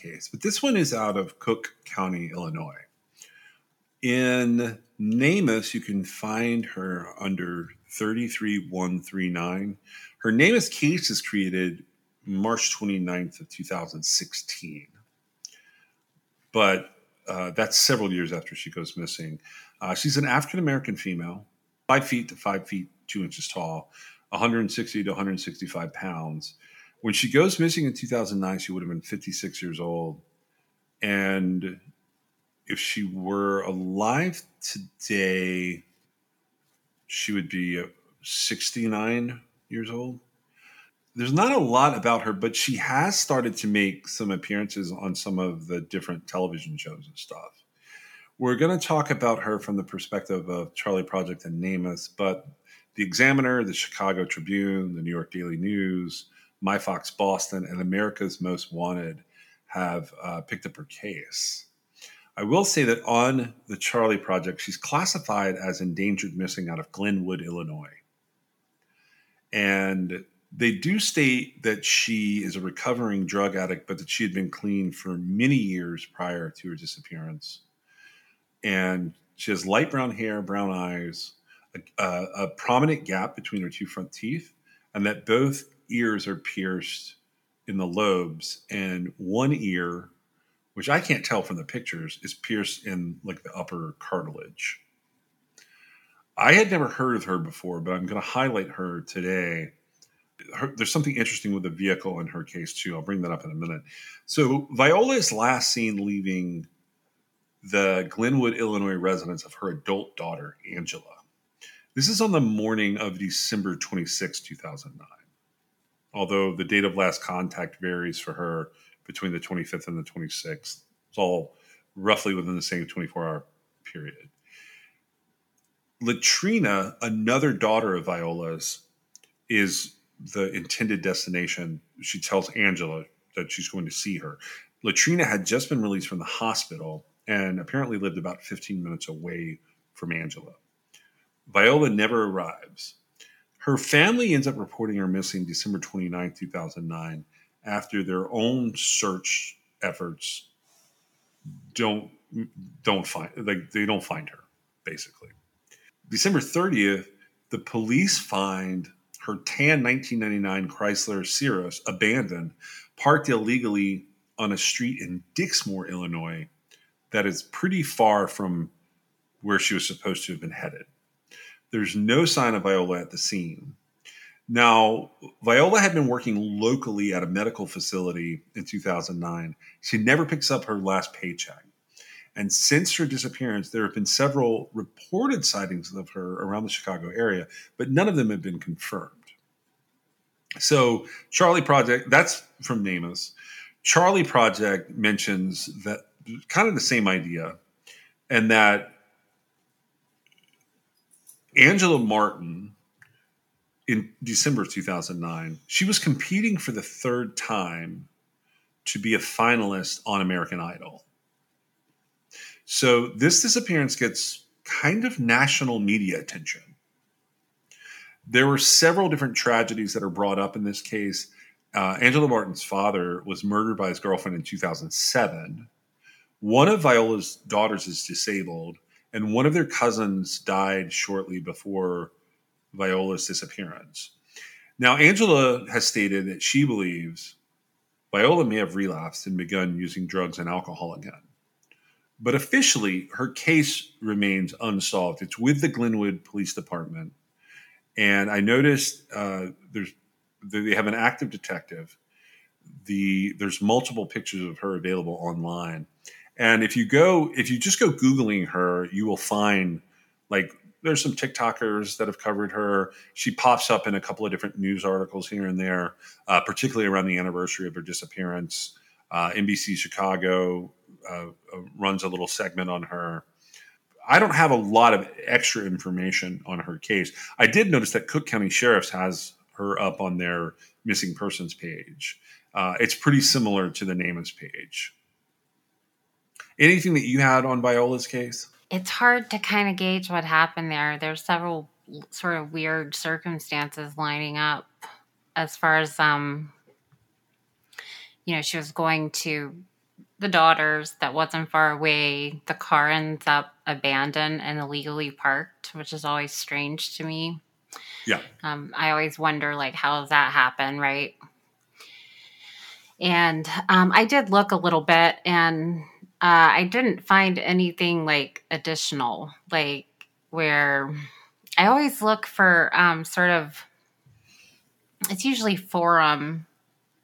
Case, but this one is out of Cook County, Illinois. In NamUs, you can find her under 33139. Her NamUs case is created March 29th of 2016. But uh, that's several years after she goes missing. Uh, she's an African American female, five feet to five feet two inches tall, 160 to 165 pounds. When she goes missing in 2009, she would have been 56 years old. And if she were alive today, she would be uh, 69 years old. There's not a lot about her, but she has started to make some appearances on some of the different television shows and stuff. We're going to talk about her from the perspective of Charley Project and NamUs, but the Examiner, the Chicago Tribune, the New York Daily News, My Fox Boston, and America's Most Wanted have uh, picked up her case. I will say that on the Charley Project, she's classified as endangered missing out of Glenwood, Illinois. And they do state that she is a recovering drug addict, but that she had been clean for many years prior to her disappearance. And she has light brown hair, brown eyes, a, a, a prominent gap between her two front teeth, and that both ears are pierced in the lobes, and one ear, which I can't tell from the pictures, is pierced in like the upper cartilage. I had never heard of her before, but I'm going to highlight her today. Her, there's something interesting with the vehicle in her case too. I'll bring that up in a minute. So Viola is last seen leaving the Glenwood, Illinois residence of her adult daughter, Angela. This is on the morning of December 26, 2009. Although the date of last contact varies for her between the 25th and the 26th, it's all roughly within the same 24 hour period. Latrina, another daughter of Viola's, is the intended destination. She tells Angela that she's going to see her. Latrina had just been released from the hospital and apparently lived about 15 minutes away from Angela. Viola never arrives. Her family ends up reporting her missing December 29, 2009, after their own search efforts don't don't find like they don't find her basically. December 30th, the police find her tan 1999 Chrysler Cirrus abandoned, parked illegally on a street in Dixmoor, Illinois, that is pretty far from where she was supposed to have been headed. There's no sign of Viola at the scene. Now, Viola had been working locally at a medical facility in 2009. She never picks up her last paycheck. And since her disappearance, there have been several reported sightings of her around the Chicago area, but none of them have been confirmed. So, Charley Project, that's from NamUs. Charley Project mentions that kind of the same idea, and that Angela Martin in December of 2009, she was competing for the third time to be a finalist on American Idol. So this disappearance gets kind of national media attention. There were several different tragedies that are brought up in this case. Uh, Angela Martin's father was murdered by his girlfriend in 2007. One of Viola's daughters is disabled, and one of their cousins died shortly before Viola's disappearance. Now, Angela has stated that she believes Viola may have relapsed and begun using drugs and alcohol again. But officially, her case remains unsolved. It's with the Glenwood Police Department. And I noticed uh, there's they have an active detective. The there's multiple pictures of her available online. And if you go, if you just go googling her, you will find like there's some TikTokers that have covered her. She pops up in a couple of different news articles here and there, uh, particularly around the anniversary of her disappearance. Uh, NBC Chicago uh, uh, runs a little segment on her. I don't have a lot of extra information on her case. I did notice that Cook County Sheriff's has her up on their missing persons page. Uh, it's pretty similar to the NamUs page. Anything that you had on Viola's case? It's hard to kind of gauge what happened there. There's several sort of weird circumstances lining up as far as um you know, she was going to the daughters that wasn't far away. The car ends up abandoned and illegally parked, which is always strange to me. Yeah. Um, I always wonder, like, how does that happen, right? And um, I did look a little bit, and uh, I didn't find anything like additional, like where I always look for um, sort of. It's usually forum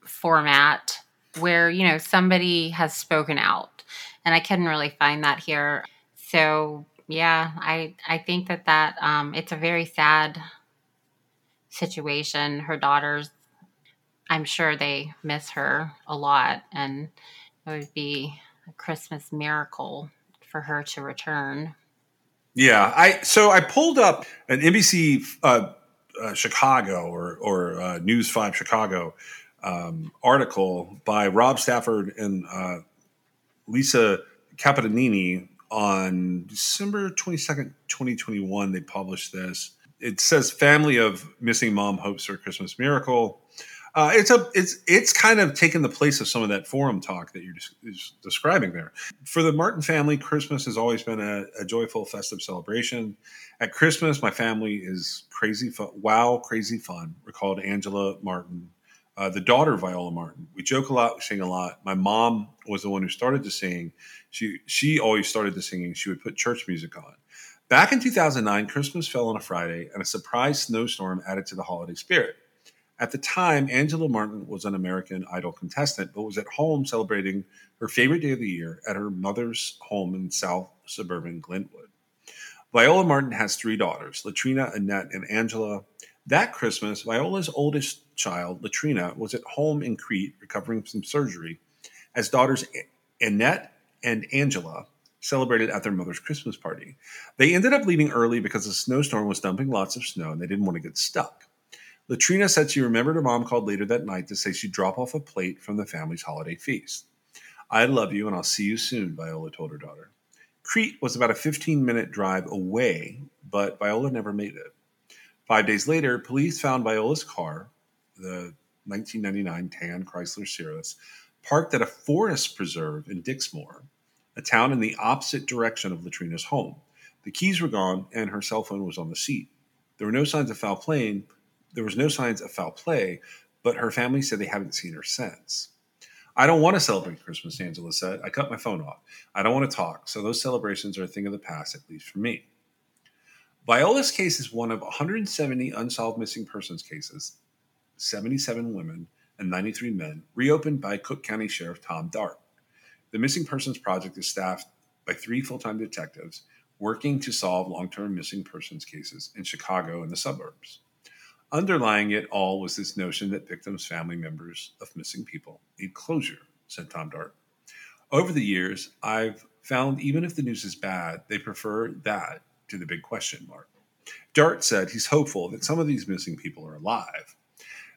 format where you know somebody has spoken out and i couldn't really find that here so yeah i i think that that um it's a very sad situation her daughters i'm sure they miss her a lot and it would be a christmas miracle for her to return Yeah, I so I pulled up an NBC uh, uh, Chicago or or uh, News Five Chicago um, article by Rob Stafford and uh, Lisa Capitanini on December twenty second, twenty twenty one. They published this. It says family of missing mom hopes for Christmas miracle. Uh, it's a it's it's kind of taken the place of some of that forum talk that you're des- is describing there. For the Martin family, Christmas has always been a, a joyful, festive celebration. At Christmas, my family is crazy fun. Wow, crazy fun. Recalled Angela Martin, uh, the daughter of Viola Martin. We joke a lot, we sing a lot. My mom was the one who started to sing. She she always started the singing. She would put church music on. Back in 2009, Christmas fell on a Friday, and a surprise snowstorm added to the holiday spirit. At the time, Angela Martin was an American Idol contestant, but was at home celebrating her favorite day of the year at her mother's home in South suburban Glenwood. Viola Martin has three daughters, Latrina, Annette, and Angela. That Christmas, Viola's oldest child, Latrina, was at home in Crete recovering from surgery as daughters Annette and Angela celebrated at their mother's Christmas party. They ended up leaving early because the snowstorm was dumping lots of snow and they didn't want to get stuck. Latrina said she remembered her mom called later that night to say she'd drop off a plate from the family's holiday feast. I love you and I'll see you soon, Viola told her daughter. Crete was about a 15 minute drive away, but Viola never made it. Five days later, police found Viola's car, the 1999 tan Chrysler Cirrus, parked at a forest preserve in Dixmoor, a town in the opposite direction of Latrina's home. The keys were gone and her cell phone was on the seat. There were no signs of foul play. There was no signs of foul play, but her family said they haven't seen her since. I don't want to celebrate Christmas, Angela said. I cut my phone off. I don't want to talk, so those celebrations are a thing of the past, at least for me. Viola's case is one of 170 unsolved missing persons cases, 77 women and 93 men, reopened by Cook County Sheriff Tom Dart. The Missing Persons Project is staffed by three full time detectives working to solve long term missing persons cases in Chicago and the suburbs. Underlying it all was this notion that victims' family members of missing people need closure, said Tom Dart. Over the years, I've found even if the news is bad, they prefer that to the big question mark. Dart said he's hopeful that some of these missing people are alive.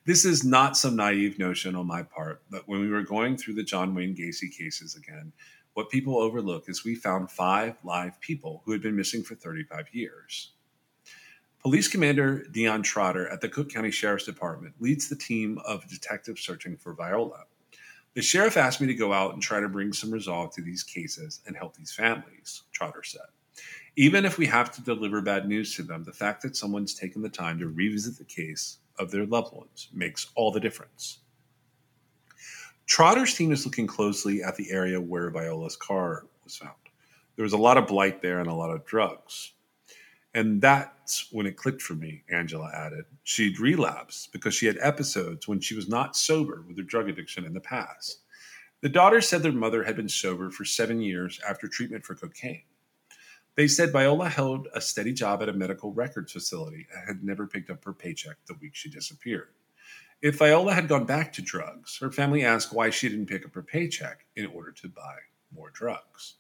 This is not some naive notion on my part, but when we were going through the John Wayne Gacy cases again, what people overlook is we found five live people who had been missing for 35 years. Police Commander Dion Trotter at the Cook County Sheriff's Department leads the team of detectives searching for Viola. The sheriff asked me to go out and try to bring some resolve to these cases and help these families, Trotter said. Even if we have to deliver bad news to them, the fact that someone's taken the time to revisit the case of their loved ones makes all the difference. Trotter's team is looking closely at the area where Viola's car was found. There was a lot of blight there and a lot of drugs. And that's when it clicked for me, Angela added. She'd relapsed because she had episodes when she was not sober with her drug addiction in the past. The daughter said their mother had been sober for seven years after treatment for cocaine. They said Viola held a steady job at a medical records facility and had never picked up her paycheck the week she disappeared. If Viola had gone back to drugs, her family asked why she didn't pick up her paycheck in order to buy more drugs.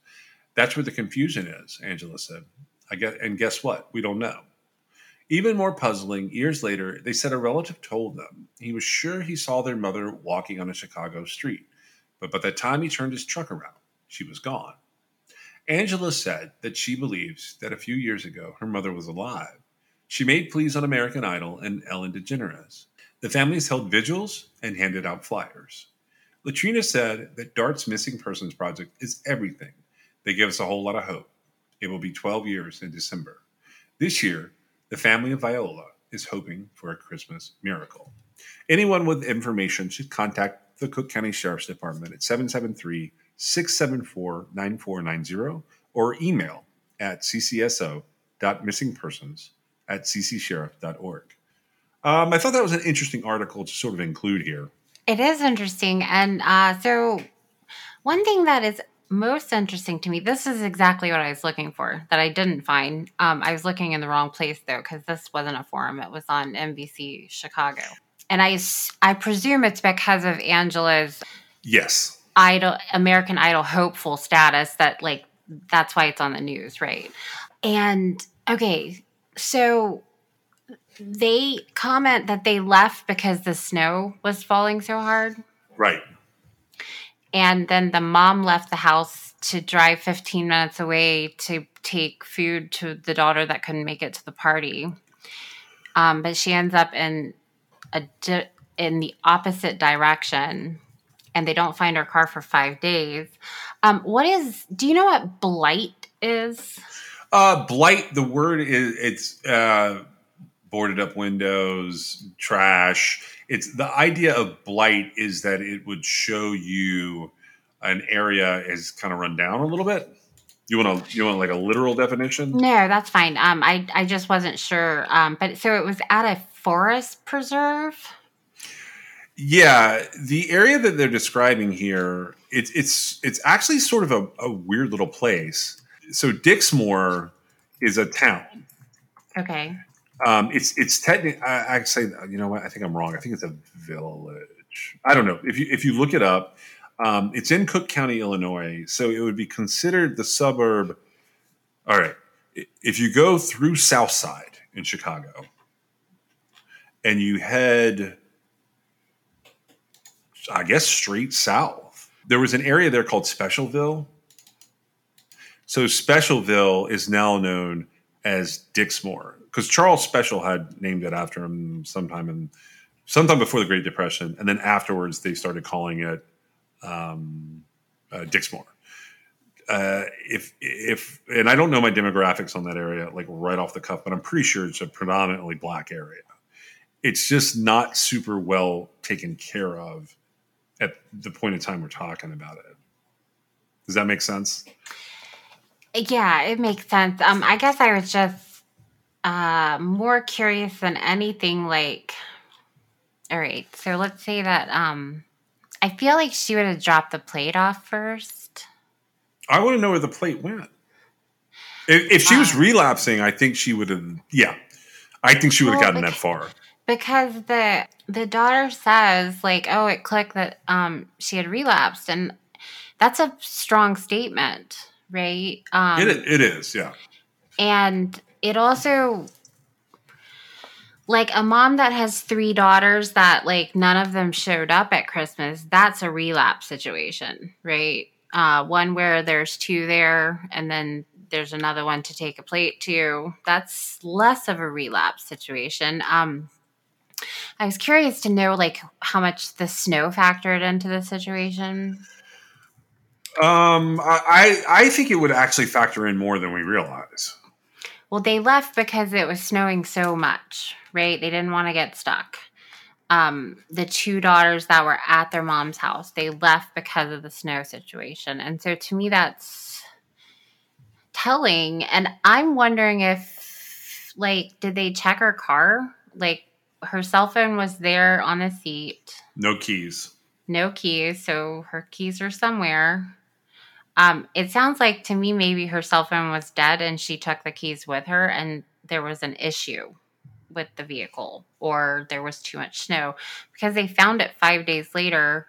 That's where the confusion is, Angela said. I get, and guess what? We don't know. Even more puzzling, years later, they said a relative told them he was sure he saw their mother walking on a Chicago street, but by the time he turned his truck around, she was gone. Angela said that she believes that a few years ago her mother was alive. She made pleas on American Idol and Ellen DeGeneres. The families held vigils and handed out flyers. Latrina said that Dart's Missing Persons Project is everything. They give us a whole lot of hope. It will be 12 years in December. This year, the family of Viola is hoping for a Christmas miracle. Anyone with information should contact the Cook County Sheriff's Department at 773 674 9490 or email at ccso.missingpersons at ccsheriff.org. Um, I thought that was an interesting article to sort of include here. It is interesting. And uh, so, one thing that is most interesting to me, this is exactly what I was looking for that I didn't find. Um, I was looking in the wrong place, though, because this wasn't a forum, it was on NBC Chicago. And I I presume it's because of Angela's Yes. idol American Idol hopeful status that like that's why it's on the news, right? And okay, so they comment that they left because the snow was falling so hard. Right. And then the mom left the house to drive 15 minutes away to take food to the daughter that couldn't make it to the party. Um, but she ends up in a di- in the opposite direction, and they don't find her car for five days. Um, what is? Do you know what blight is? Uh, blight, the word is it's uh, boarded up windows, trash. It's the idea of blight is that it would show you an area is kind of run down a little bit. You want to you want like a literal definition? No, that's fine. Um, I I just wasn't sure. Um, but so it was at a forest preserve. Yeah, the area that they're describing here, it's it's it's actually sort of a, a weird little place. So Dixmoor is a town. Okay. Um, it's it's technically. I, say you know what? I think I'm wrong. I think it's a village. I don't know. If you if you look it up, um, it's in Cook County, Illinois. So it would be considered the suburb. All right. If you go through Southside in Chicago, and you head, I guess, straight south, there was an area there called Specialville. So Specialville is now known as Dixmoor because Charles Special had named it after him sometime in sometime before the Great Depression, and then afterwards they started calling it um, uh, Dixmoor. Uh, if if and I don't know my demographics on that area like right off the cuff, but I'm pretty sure it's a predominantly black area. It's just not super well taken care of at the point in time we're talking about it. Does that make sense? Yeah, it makes sense. Um, I guess I was just uh more curious than anything. Like, all right, so let's say that um, I feel like she would have dropped the plate off first. I want to know where the plate went. If, if she was Uh, relapsing, I think she would have. Yeah, I think she would have Well, gotten that far. because the the daughter says like oh it clicked that um she had relapsed and that's a strong statement right um It, it is, yeah. and it also like a mom that has three daughters that like none of them showed up at Christmas, that's a relapse situation, right? Uh, one where there's two there and then there's another one to take a plate to. That's less of a relapse situation. Um, I was curious to know like how much the snow factored into the situation. Um, I I think it would actually factor in more than we realize. Well, they left because it was snowing so much, right? They didn't want to get stuck. Um, the two daughters that were at their mom's house, they left because of the snow situation. And so to me, that's telling. And I'm wondering if, like, did they check her car? Like, her cell phone was there on the seat, No keys. no keys. So her keys are somewhere. Um, it sounds like to me maybe her cell phone was dead and she took the keys with her and there was an issue with the vehicle or there was too much snow because they found it five days later.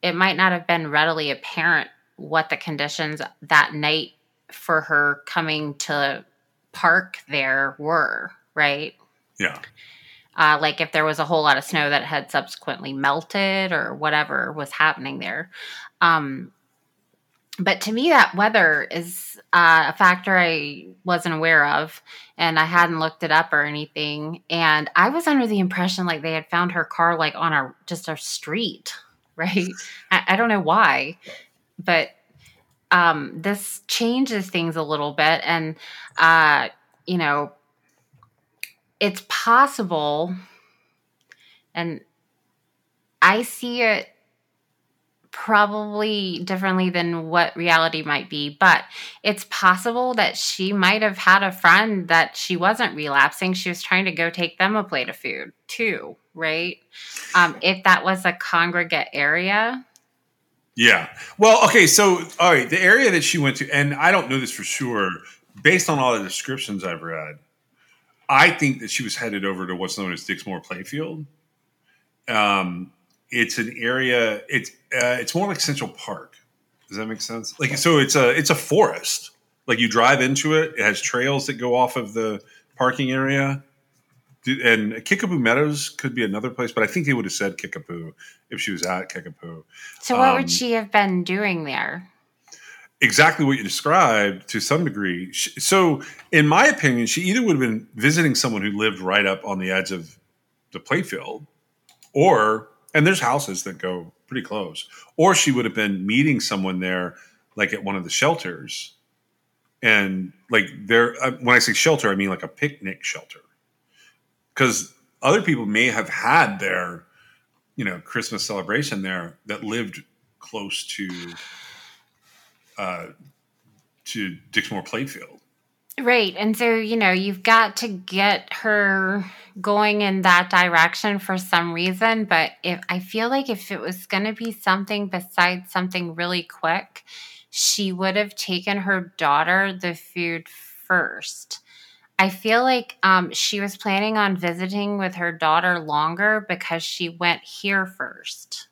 It might not have been readily apparent what the conditions that night for her coming to park there were, right? Yeah. uh, like if there was a whole lot of snow that had subsequently melted or whatever was happening there. Um, but to me, that weather is uh, a factor I wasn't aware of, and I hadn't looked it up or anything. And I was under the impression like they had found her car like on a just a street, right? I, I don't know why, but um, this changes things a little bit, and uh, you know, it's possible and i see it probably differently than what reality might be but it's possible that she might have had a friend that she wasn't relapsing she was trying to go take them a plate of food too right um, if that was a congregate area Yeah. Well, okay. So, all right, the area that she went to, and I don't know this for sure, based on all the descriptions I've read, I think that she was headed over to what's known as Dixmoor Playfield. Um, it's an area. It's uh, it's more like Central Park. Does that make sense? Like, so it's a it's a forest. Like you drive into it. It has trails that go off of the parking area. And Kickapoo Meadows could be another place, but I think they would have said Kickapoo if she was at Kickapoo. so what Um, would she have been doing there exactly what you described to some degree. So, in my opinion, she either would have been visiting someone who lived right up on the edge of the playfield, or and there's houses that go pretty close, or she would have been meeting someone there, like at one of the shelters, and like there. Uh, when I say shelter, I mean like a picnic shelter, because other people may have had their, you know, Christmas celebration there that lived close to uh, to Dixmoor Playfield. Right. And so, you know, you've got to get her going in that direction for some reason. But if I feel like if it was going to be something besides something really quick, she would have taken her daughter the food first. I feel like um, she was planning on visiting with her daughter longer because she went here first.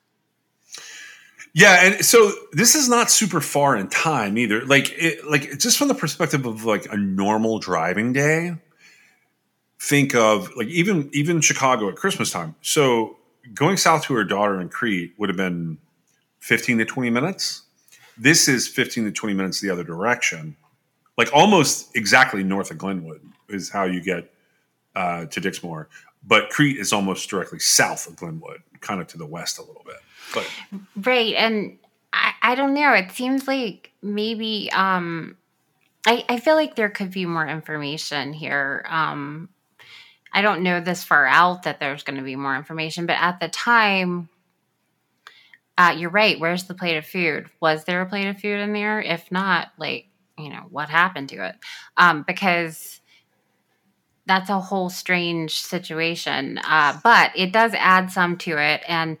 Yeah, and so this is not super far in time either. Like, it, like just from the perspective of like a normal driving day, think of like even even Chicago at Christmas time. So going south to her daughter in Crete would have been fifteen to twenty minutes. This is fifteen to twenty minutes the other direction, like almost exactly north of Glenwood is how you get uh, to Dixmoor. But Crete is almost directly south of Glenwood, kind of to the west a little bit. But Right. And I, I don't know. It seems like maybe um I, I feel like there could be more information here. Um I don't know this far out that there's gonna be more information, but at the time uh, you're right. Where's the plate of food? Was there a plate of food in there? If not, like, you know, what happened to it? Um, because that's a whole strange situation. Uh, but it does add some to it. And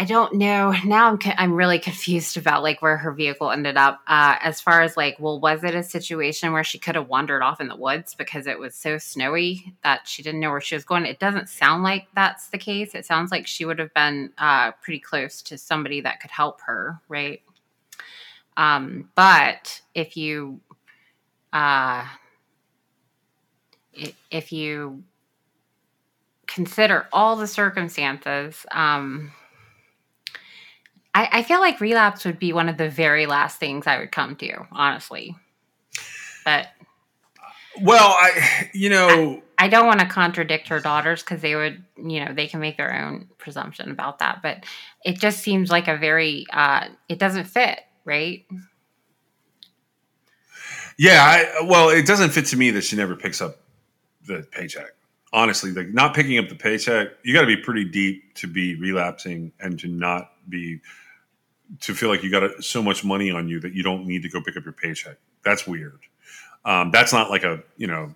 I don't know. Now I'm co- I'm really confused about like where her vehicle ended up. Uh, as far as like, well, was it a situation where she could have wandered off in the woods because it was so snowy that she didn't know where she was going? It doesn't sound like that's the case. It sounds like she would have been uh, pretty close to somebody that could help her, right? Um, but if you, uh, if you consider all the circumstances, um, I, I feel like relapse would be one of the very last things I would come to, honestly. But Well, I you know I don't want to contradict her daughters because they would, you know, they can make their own presumption about that. But it just seems like a very, uh, it doesn't fit, right? Yeah, I, well, it doesn't fit to me that she never picks up the paycheck. Honestly, like not picking up the paycheck, you got to be pretty deep to be relapsing and to not be to feel like you got so much money on you that you don't need to go pick up your paycheck. That's weird. Um, that's not like a you know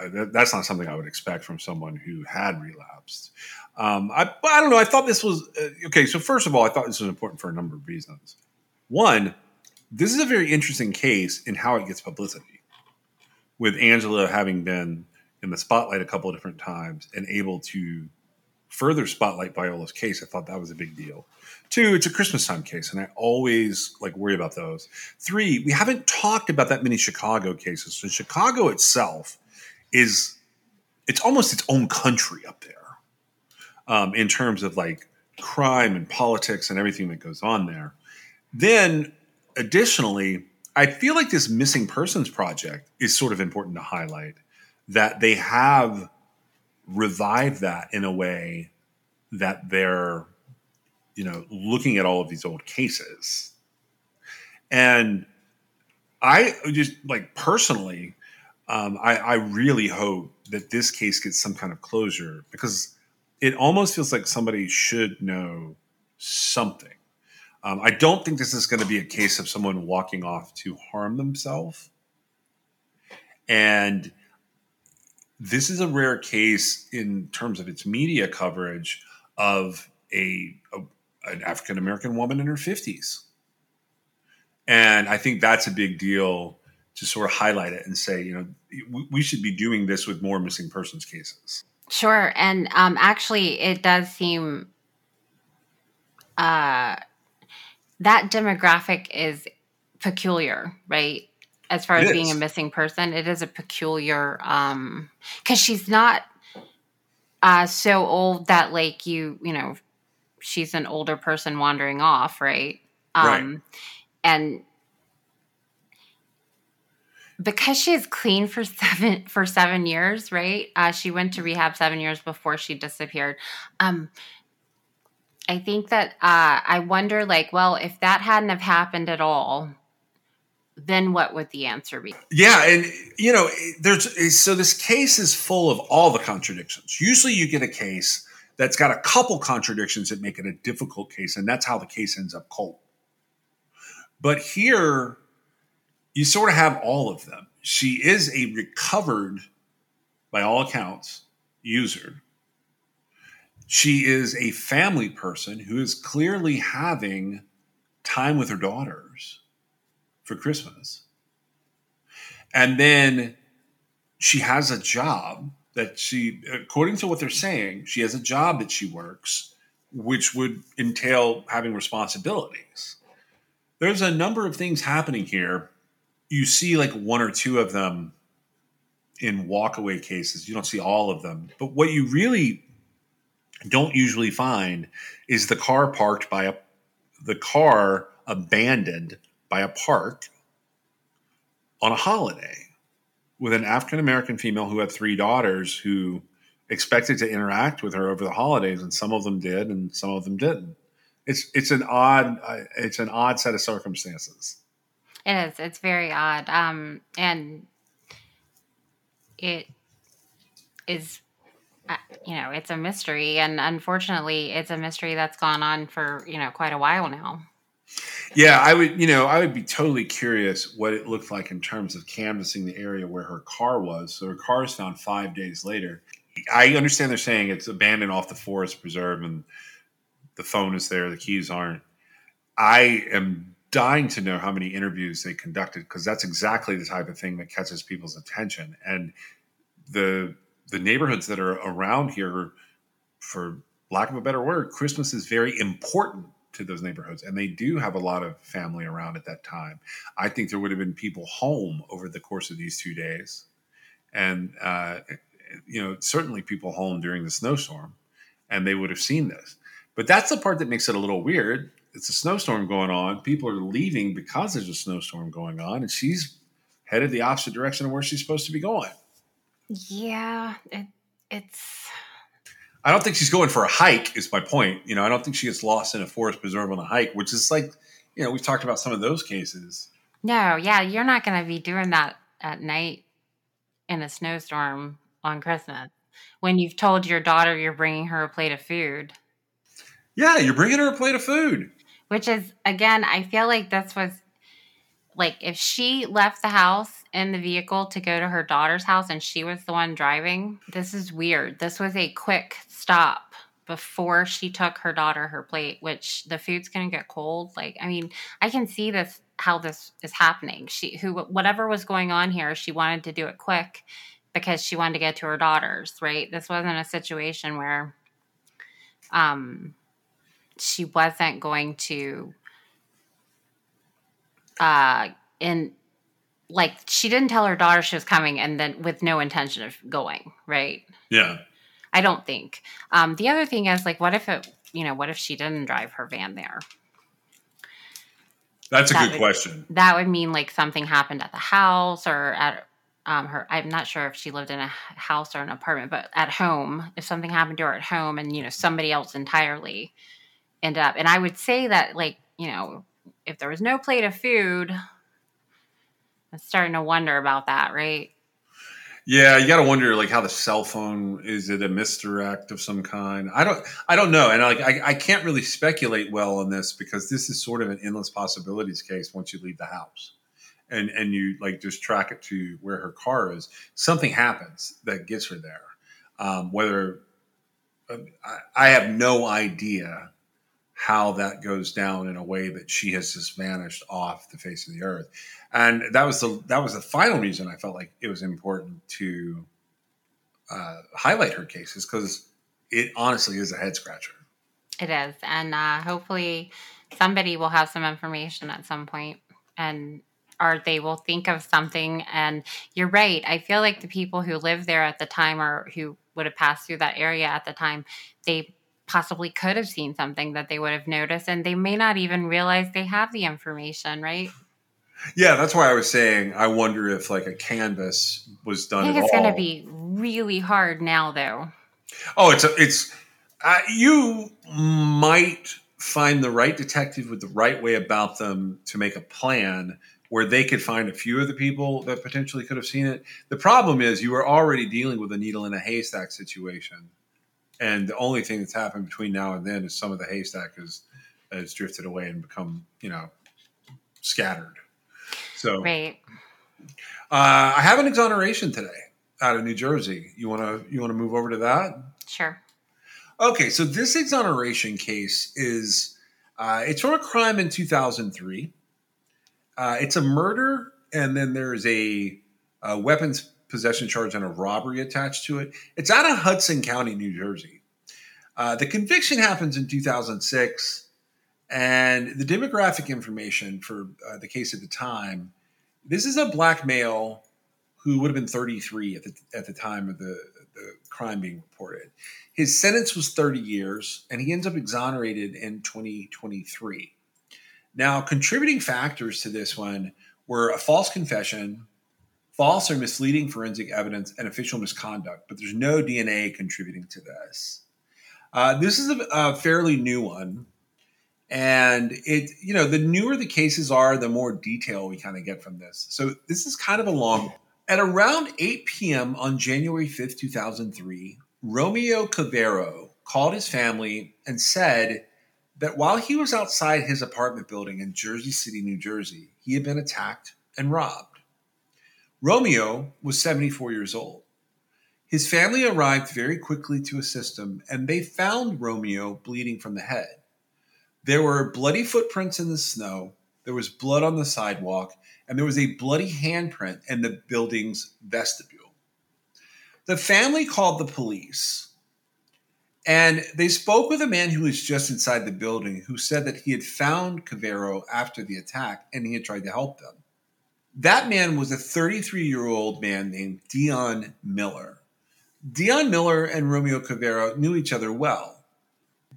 uh, that's not something I would expect from someone who had relapsed. Um, I, I don't know. I thought this was uh, okay. So first of all, I thought this was important for a number of reasons. One, this is a very interesting case in how it gets publicity, with Angela having been in the spotlight a couple of different times and able to further spotlight Viola's case. I thought that was a big deal. Two, it's a Christmas time case, and I always like worry about those. Three, we haven't talked about that many Chicago cases. So Chicago itself is it's almost its own country up there um, in terms of like crime and politics and everything that goes on there. Then, additionally, I feel like this missing persons project is sort of important to highlight that they have revived that in a way that they're you know looking at all of these old cases. And i just like personally um, I, I really hope that this case gets some kind of closure because it almost feels like somebody should know something. Um, i don't think this is going to be a case of someone walking off to harm themselves. And this is a rare case in terms of its media coverage of a, a an African American woman in her fifties, and I think that's a big deal to sort of highlight it and say, you know, we, should be doing this with more missing persons cases. Sure. And um, actually, it does seem uh, that demographic is peculiar, right? As far It as being a missing person, it is a peculiar um because she's not uh so old that like you you know she's an older person wandering off, right? Right. Um and because she's clean for seven for seven years, right? Uh, she went to rehab seven years before she disappeared. Um, I think that uh, I wonder, like, well, if that hadn't have happened at all, then what would the answer be? Yeah, and you know, there's so this case is full of all the contradictions. Usually, you get a case that's got a couple contradictions that make it a difficult case, and that's how the case ends up cold. But here, you sort of have all of them. She is a recovered, by all accounts, user. She is a family person who is clearly having time with her daughters for Christmas. And then she has a job that she, according to what they're saying, she has a job that she works, which would entail having responsibilities. There's a number of things happening here. You see like one or two of them in walkaway cases. You don't see all of them. But what you really don't usually find is the car parked by a the car abandoned by a park on a holiday with an African American female who had three daughters who expected to interact with her over the holidays, and some of them did, and some of them didn't. It's it's an odd uh, it's an odd set of circumstances. It is. It's very odd. Um, and it is, uh, you know, it's a mystery, and unfortunately, it's a mystery that's gone on for you know quite a while now. Yeah, I would, you know, I would be totally curious what it looked like in terms of canvassing the area where her car was. So her car is found five days later. I understand they're saying it's abandoned off the forest preserve and the phone is there, the keys aren't. I am dying to know how many interviews they conducted because that's exactly the type of thing that catches people's attention. And the the neighborhoods that are around here, for lack of a better word, Christmas is very important to those neighborhoods, and they do have a lot of family around at that time. I think there would have been people home over the course of these two days, and uh, you know, certainly people home during the snowstorm, and they would have seen this. But that's the part that makes it a little weird. It's a snowstorm going on. People are leaving because there's a snowstorm going on, and she's headed the opposite direction of where she's supposed to be going. Yeah, it, it's I don't think she's going for a hike. Is my point. You know, I don't think she gets lost in a forest preserve on a hike, which is like, you know, we've talked about some of those cases. no, yeah, you're not going to be doing that at night in a snowstorm on Christmas when you've told your daughter you're bringing her a plate of food. Yeah, you're bringing her a plate of food. Which is, again, I feel like this was like if she left the house in the vehicle to go to her daughter's house and she was the one driving, this is weird. This was a quick stop before she took her daughter her plate, which the food's going to get cold. Like, I mean, I can see this how this is happening. She who whatever was going on here, she wanted to do it quick because she wanted to get to her daughters, right? This wasn't a situation where um she wasn't going to uh in like she didn't tell her daughter she was coming and then with no intention of going right Yeah. i don't think um the other thing is like what if it you know what if she didn't drive her van there That's a That good would- question. that would mean like something happened at the house or at um her i'm not sure if she lived in a house or an apartment but at home if something happened to her at home and you know somebody else entirely ended up and i would say that like you know if there was no plate of food i'm starting to wonder about that right Yeah, you got to wonder like how the cell phone is it a misdirect of some kind? I don't I don't know, and like I, I can't really speculate well on this because this is sort of an endless possibilities case once you leave the house, and and you like just track it to where her car is. Something happens that gets her there. Um, whether uh, I, I have no idea how that goes down in a way that she has just vanished off the face of the earth and that was the that was the final reason I felt like it was important to uh, highlight her cases because it honestly is a head scratcher. It is, and uh, hopefully somebody will have some information at some point, and or they will think of something. And you're right. I feel like the people who lived there at the time, or who would have passed through that area at the time, they possibly could have seen something that they would have noticed, and they may not even realize they have the information. Right? Yeah, that's why I was saying I wonder if like a canvas was done I think it's going to be really hard now, though. Oh, it's a, it's uh, you might find the right detective with the right way about them to make a plan where they could find a few of the people that potentially could have seen it. The problem is you are already dealing with a needle in a haystack situation, and the only thing that's happened between now and then is some of the haystack has has drifted away and become you know scattered. So Right? uh, I have an exoneration today out of New Jersey. You want to you want to move over to that? Sure. Okay, so this exoneration case is uh, it's from a crime in 2003. Uh, it's a murder, and then there's a, a weapons possession charge and a robbery attached to it. It's out of Hudson County, New Jersey. Uh, the conviction happens in 2006, and the demographic information for uh, the case at the time. This is a black male who would have been 33 at the at the time of the, the crime being reported. His sentence was 30 years, and he ends up exonerated in 2023. Now, contributing factors to this one were a false confession, false or misleading forensic evidence, and official misconduct, but there's no DNA contributing to this. Uh, this is a, a fairly new one. And it, you know, the newer the cases are, the more detail we kind of get from this. So this is kind of a long. At around 8 p.m. on January 5th, 2003, Romeo Cavero called his family and said that while he was outside his apartment building in Jersey City, New Jersey, he had been attacked and robbed. Romeo was 74 years old. His family arrived very quickly to assist him, and they found Romeo bleeding from the head. There were bloody footprints in the snow, there was blood on the sidewalk, and there was a bloody handprint in the building's vestibule. The family called the police and they spoke with a man who was just inside the building who said that he had found Cavero after the attack and he had tried to help them. That man was a 33 year old man named Dion Miller. Dion Miller and Romeo Cavero knew each other well.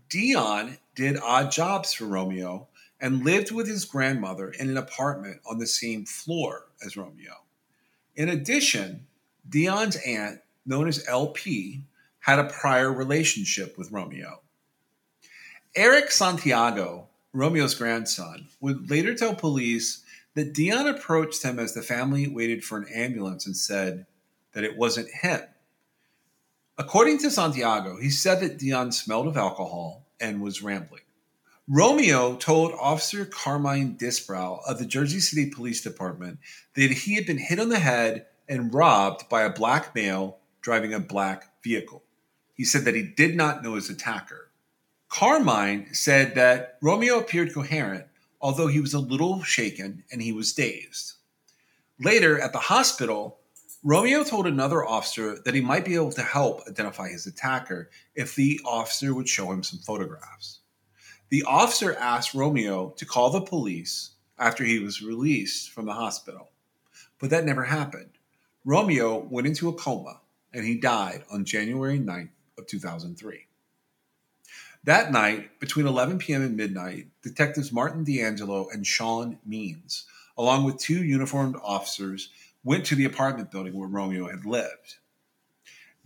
Dion did odd jobs for Romeo and lived with his grandmother in an apartment on the same floor as Romeo. In addition, Dion's aunt, known as LP, had a prior relationship with Romeo. Eric Santiago, Romeo's grandson, would later tell police that Dion approached him as the family waited for an ambulance and said that it wasn't him. According to Santiago, he said that Dion smelled of alcohol and was rambling. Romeo told Officer Carmine Disbrow of the Jersey City Police Department that he had been hit on the head and robbed by a black male driving a black vehicle. He said that he did not know his attacker. Carmine said that Romeo appeared coherent, although he was a little shaken and he was dazed. Later at the hospital, Romeo told another officer that he might be able to help identify his attacker if the officer would show him some photographs. The officer asked Romeo to call the police after he was released from the hospital, but that never happened. Romeo went into a coma and he died on January 9th of 2003. That night, between 11 p.m. and midnight, detectives Martin D'Angelo and Sean Means, along with two uniformed officers, went to the apartment building where Romeo had lived.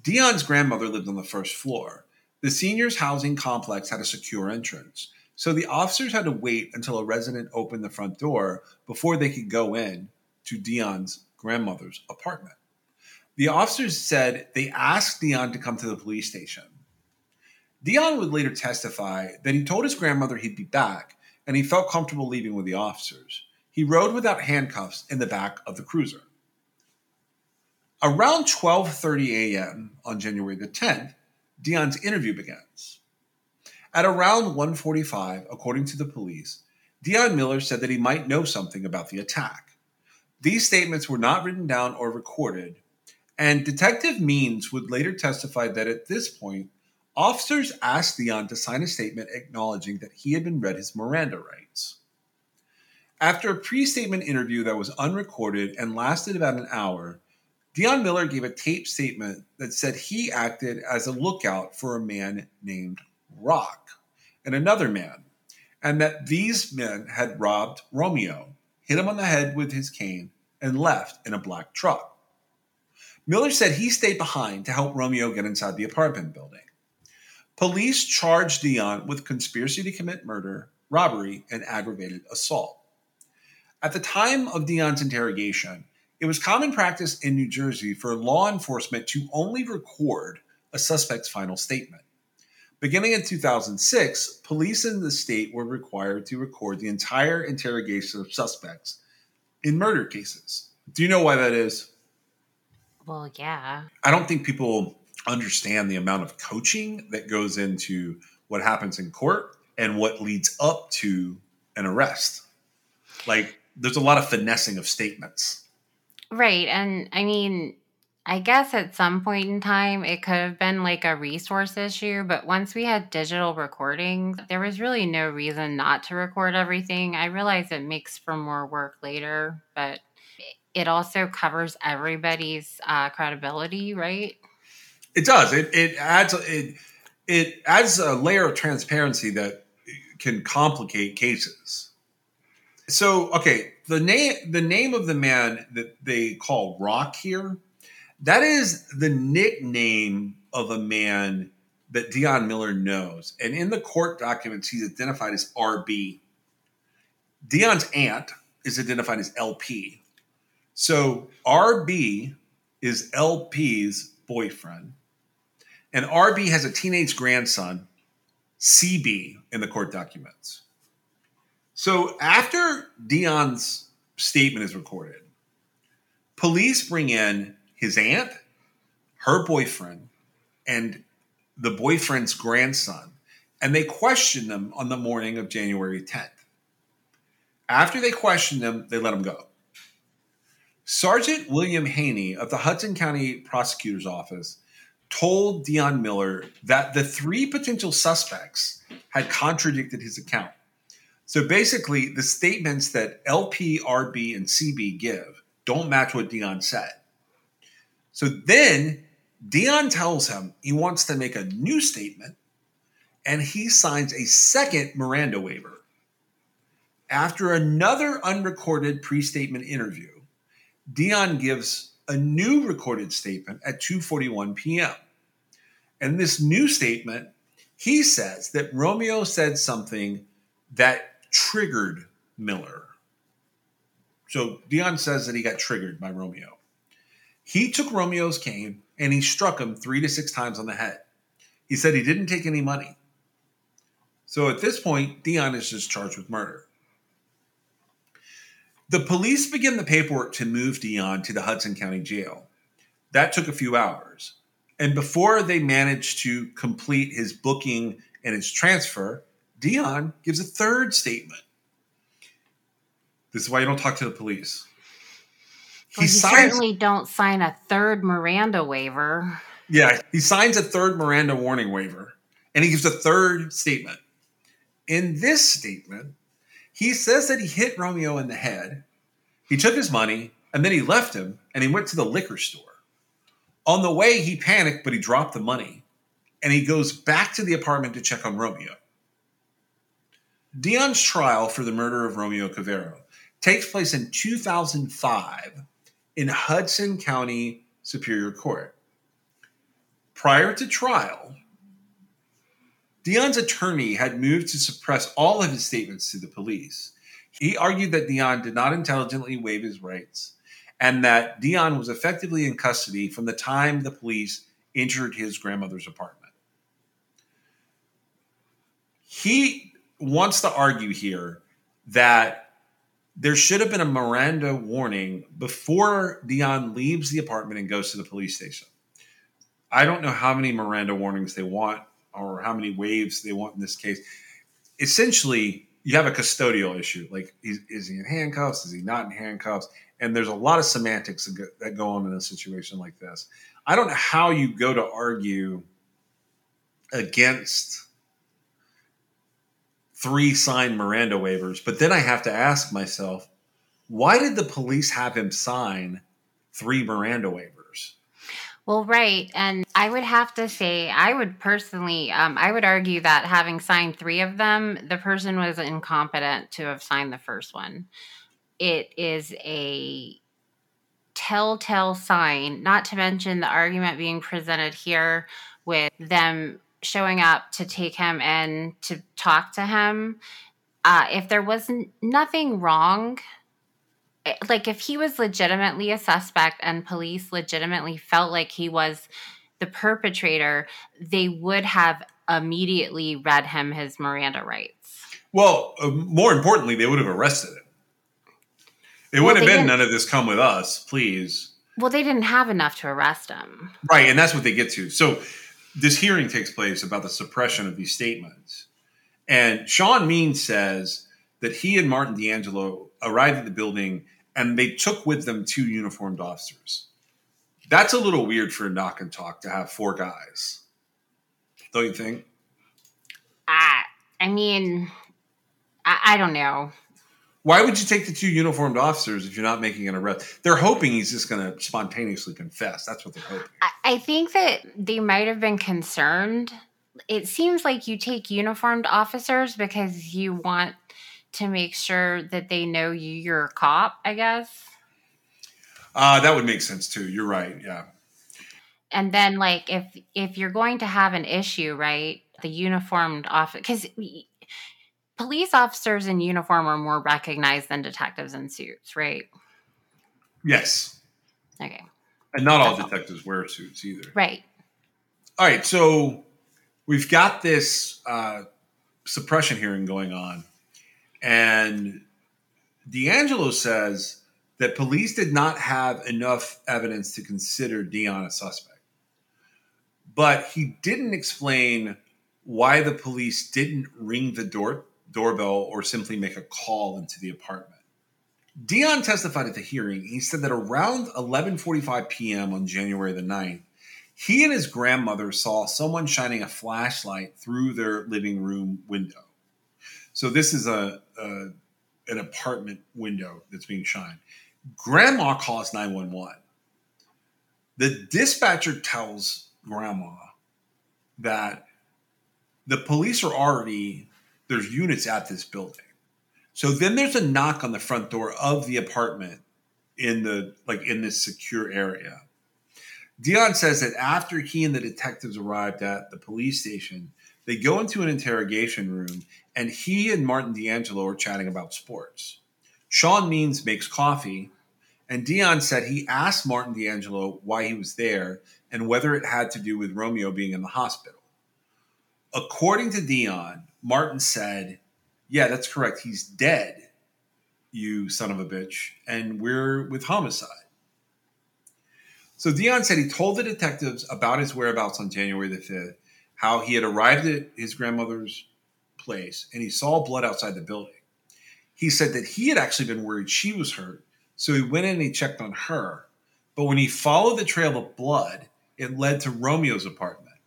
Dion's grandmother lived on the first floor. The seniors' housing complex had a secure entrance, so the officers had to wait until a resident opened the front door before they could go in to Dion's grandmother's apartment. The officers said they asked Dion to come to the police station. Dion would later testify that he told his grandmother he'd be back and he felt comfortable leaving with the officers. He rode without handcuffs in the back of the cruiser. Around 12:30 a.m. on January the 10th, Dion's interview begins. At around 1:45, according to the police, Dion Miller said that he might know something about the attack. These statements were not written down or recorded, and Detective Means would later testify that at this point, officers asked Dion to sign a statement acknowledging that he had been read his Miranda rights. After a pre statement interview that was unrecorded and lasted about an hour, Dion Miller gave a taped statement that said he acted as a lookout for a man named Rock and another man, and that these men had robbed Romeo, hit him on the head with his cane, and left in a black truck. Miller said he stayed behind to help Romeo get inside the apartment building. Police charged Dion with conspiracy to commit murder, robbery, and aggravated assault. At the time of Dion's interrogation, it was common practice in New Jersey for law enforcement to only record a suspect's final statement. Beginning in 2006, police in the state were required to record the entire interrogation of suspects in murder cases. Do you know why that is? Well, yeah. I don't think people understand the amount of coaching that goes into what happens in court and what leads up to an arrest. Like, there's a lot of finessing of statements. Right. And I mean, I guess at some point in time it could have been like a resource issue, but once we had digital recordings, there was really no reason not to record everything. I realize it makes for more work later, but it also covers everybody's uh, credibility, right? It does. It it adds it it adds a layer of transparency that can complicate cases. So, okay, the name the name of the man that they call Rock here, that is the nickname of a man that Dion Miller knows. And in the court documents, he's identified as RB. Dion's aunt is identified as LP. So RB is LP's boyfriend. And RB has a teenage grandson, CB, in the court documents. So after Dion's statement is recorded, police bring in his aunt, her boyfriend, and the boyfriend's grandson, and they question them on the morning of January 10th. After they question them, they let them go. Sergeant William Haney of the Hudson County Prosecutor's Office told Dion Miller that the three potential suspects had contradicted his account. So basically, the statements that LP, RB, and CB give don't match what Dion said. So then Dion tells him he wants to make a new statement and he signs a second Miranda waiver. After another unrecorded pre statement interview, Dion gives a new recorded statement at 2:41 p.m. And this new statement, he says that Romeo said something that triggered Miller. So Dion says that he got triggered by Romeo. He took Romeo's cane and he struck him three to six times on the head. He said he didn't take any money. So at this point, Dion is just charged with murder. The police begin the paperwork to move Dion to the Hudson County Jail. That took a few hours. And before they managed to complete his booking and his transfer, Dion gives a third statement. This is why you don't talk to the police. Well, you certainly don't sign a third Miranda waiver. Yeah, he signs a third Miranda warning waiver and he gives a third statement. In this statement, he says that he hit Romeo in the head, he took his money, and then he left him and he went to the liquor store. On the way, he panicked, but he dropped the money and he goes back to the apartment to check on Romeo. Dion's trial for the murder of Romeo Cavero takes place in 2005 in Hudson County Superior Court. Prior to trial, Dion's attorney had moved to suppress all of his statements to the police. He argued that Dion did not intelligently waive his rights and that Dion was effectively in custody from the time the police entered his grandmother's apartment. He wants to argue here that there should have been a Miranda warning before Dion leaves the apartment and goes to the police station. I don't know how many Miranda warnings they want or how many waves they want in this case. Essentially, you have a custodial issue. Like, is, is he in handcuffs? Is he not in handcuffs? And there's a lot of semantics that go, that go on in a situation like this. I don't know how you go to argue against three signed Miranda waivers, but then I have to ask myself, why did the police have him sign three Miranda waivers? Well, right. And I would have to say, I would personally, um, I would argue that having signed three of them, the person was incompetent to have signed the first one. It is a telltale sign, not to mention the argument being presented here with them showing up to take him in to talk to him. Uh, if there was nothing wrong like if he was legitimately a suspect and police legitimately felt like he was the perpetrator, they would have immediately read him his Miranda rights. Well, uh, more importantly, they would have arrested him. It Well, wouldn't have been didn't- none of this come with us, please. Well, they didn't have enough to arrest him. Right, and that's what they get to. So this hearing takes place about the suppression of these statements. And Sean Means says that he and Martin D'Angelo arrived at the building and they took with them two uniformed officers. That's a little weird for a knock and talk to have four guys. Don't you think? I, I mean, I, I don't know. Why would you take the two uniformed officers if you're not making an arrest? They're hoping he's just going to spontaneously confess. That's what they're hoping. I, I think that they might have been concerned. It seems like you take uniformed officers because you want to make sure that they know you, you're a cop, I guess. Uh, that would make sense too. You're right. Yeah. and then like if if you're going to have an issue right the uniformed officer because police officers in uniform are more recognized than detectives in suits right Yes. okay And not all That's all. detectives wear suits either. right All right, so we've got this uh, suppression hearing going on, and D'Angelo says that police did not have enough evidence to consider Dion a suspect, but he didn't explain why the police didn't ring the door doorbell or simply make a call into the apartment. Dion testified at the hearing. He said that around 11:45 p.m. on January the 9th, he and his grandmother saw someone shining a flashlight through their living room window. So this is a, a an apartment window that's being shined. Grandma calls 911. The dispatcher tells grandma that the police are already there's units at this building. So then there's a knock on the front door of the apartment in the like in this secure area. Dion says that after he and the detectives arrived at the police station, they go into an interrogation room and he and Martin D'Angelo are chatting about sports. Sean Means makes coffee, and Dion said he asked Martin D'Angelo why he was there and whether it had to do with Romeo being in the hospital. According to Dion, Martin said, Yeah, that's correct. He's dead, you son of a bitch, and we're with homicide. So Dion said he told the detectives about his whereabouts on January the 5th, how he had arrived at his grandmother's place and he saw blood outside the building. He said that he had actually been worried she was hurt, so he went in and he checked on her. But when he followed the trail of blood, it led to Romeo's apartment.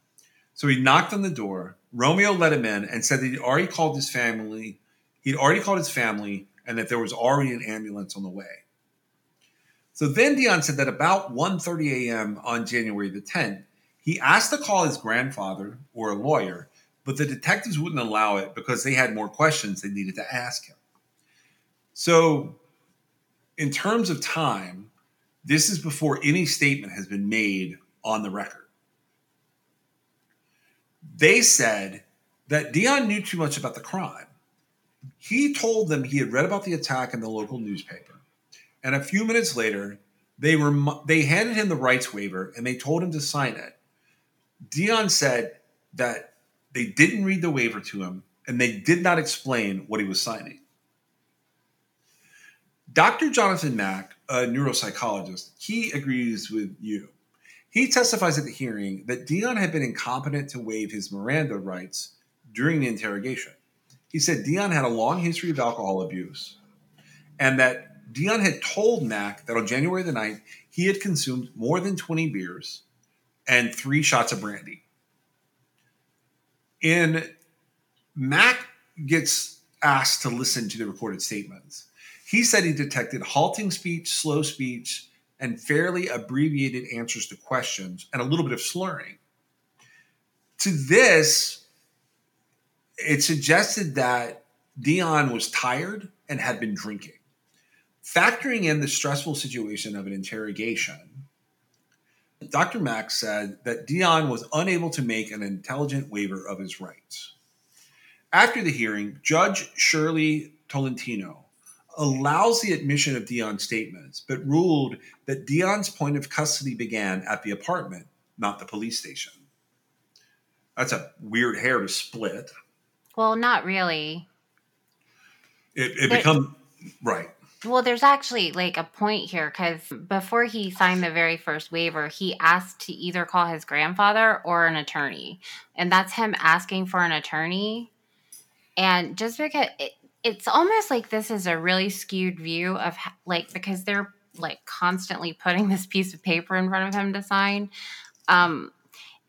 So he knocked on the door. Romeo let him in and said that he'd already called his family. He'd already called his family and that there was already an ambulance on the way. So then Dion said that about 1:30 a.m. on January the 10th, he asked to call his grandfather or a lawyer, but the detectives wouldn't allow it because they had more questions they needed to ask him. So, in terms of time, this is before any statement has been made on the record. They said that Dion knew too much about the crime. He told them he had read about the attack in the local newspaper. And a few minutes later, they were they handed him the rights waiver and they told him to sign it. Dion said that they didn't read the waiver to him and they did not explain what he was signing. Dr. Jonathan Mack, a neuropsychologist, he agrees with you. He testifies at the hearing that Dion had been incompetent to waive his Miranda rights during the interrogation. He said Dion had a long history of alcohol abuse and that Dion had told Mack that on January the 9th, he had consumed more than 20 beers and three shots of brandy. In Mack gets asked to listen to the recorded statements. He said he detected halting speech, slow speech, and fairly abbreviated answers to questions and a little bit of slurring. To this, it suggested that Dion was tired and had been drinking. Factoring in the stressful situation of an interrogation, Dr. Mack said that Dion was unable to make an intelligent waiver of his rights. After the hearing, Judge Shirley Tolentino allows the admission of Dion's statements, but ruled that Dion's point of custody began at the apartment, not the police station. That's a weird hair to split. Well, not really. It, it But- become right. Well, there's actually like a point here because before he signed the very first waiver, he asked to either call his grandfather or an attorney. And that's him asking for an attorney. And just because it, it's almost like this is a really skewed view of like, because they're like constantly putting this piece of paper in front of him to sign. Um,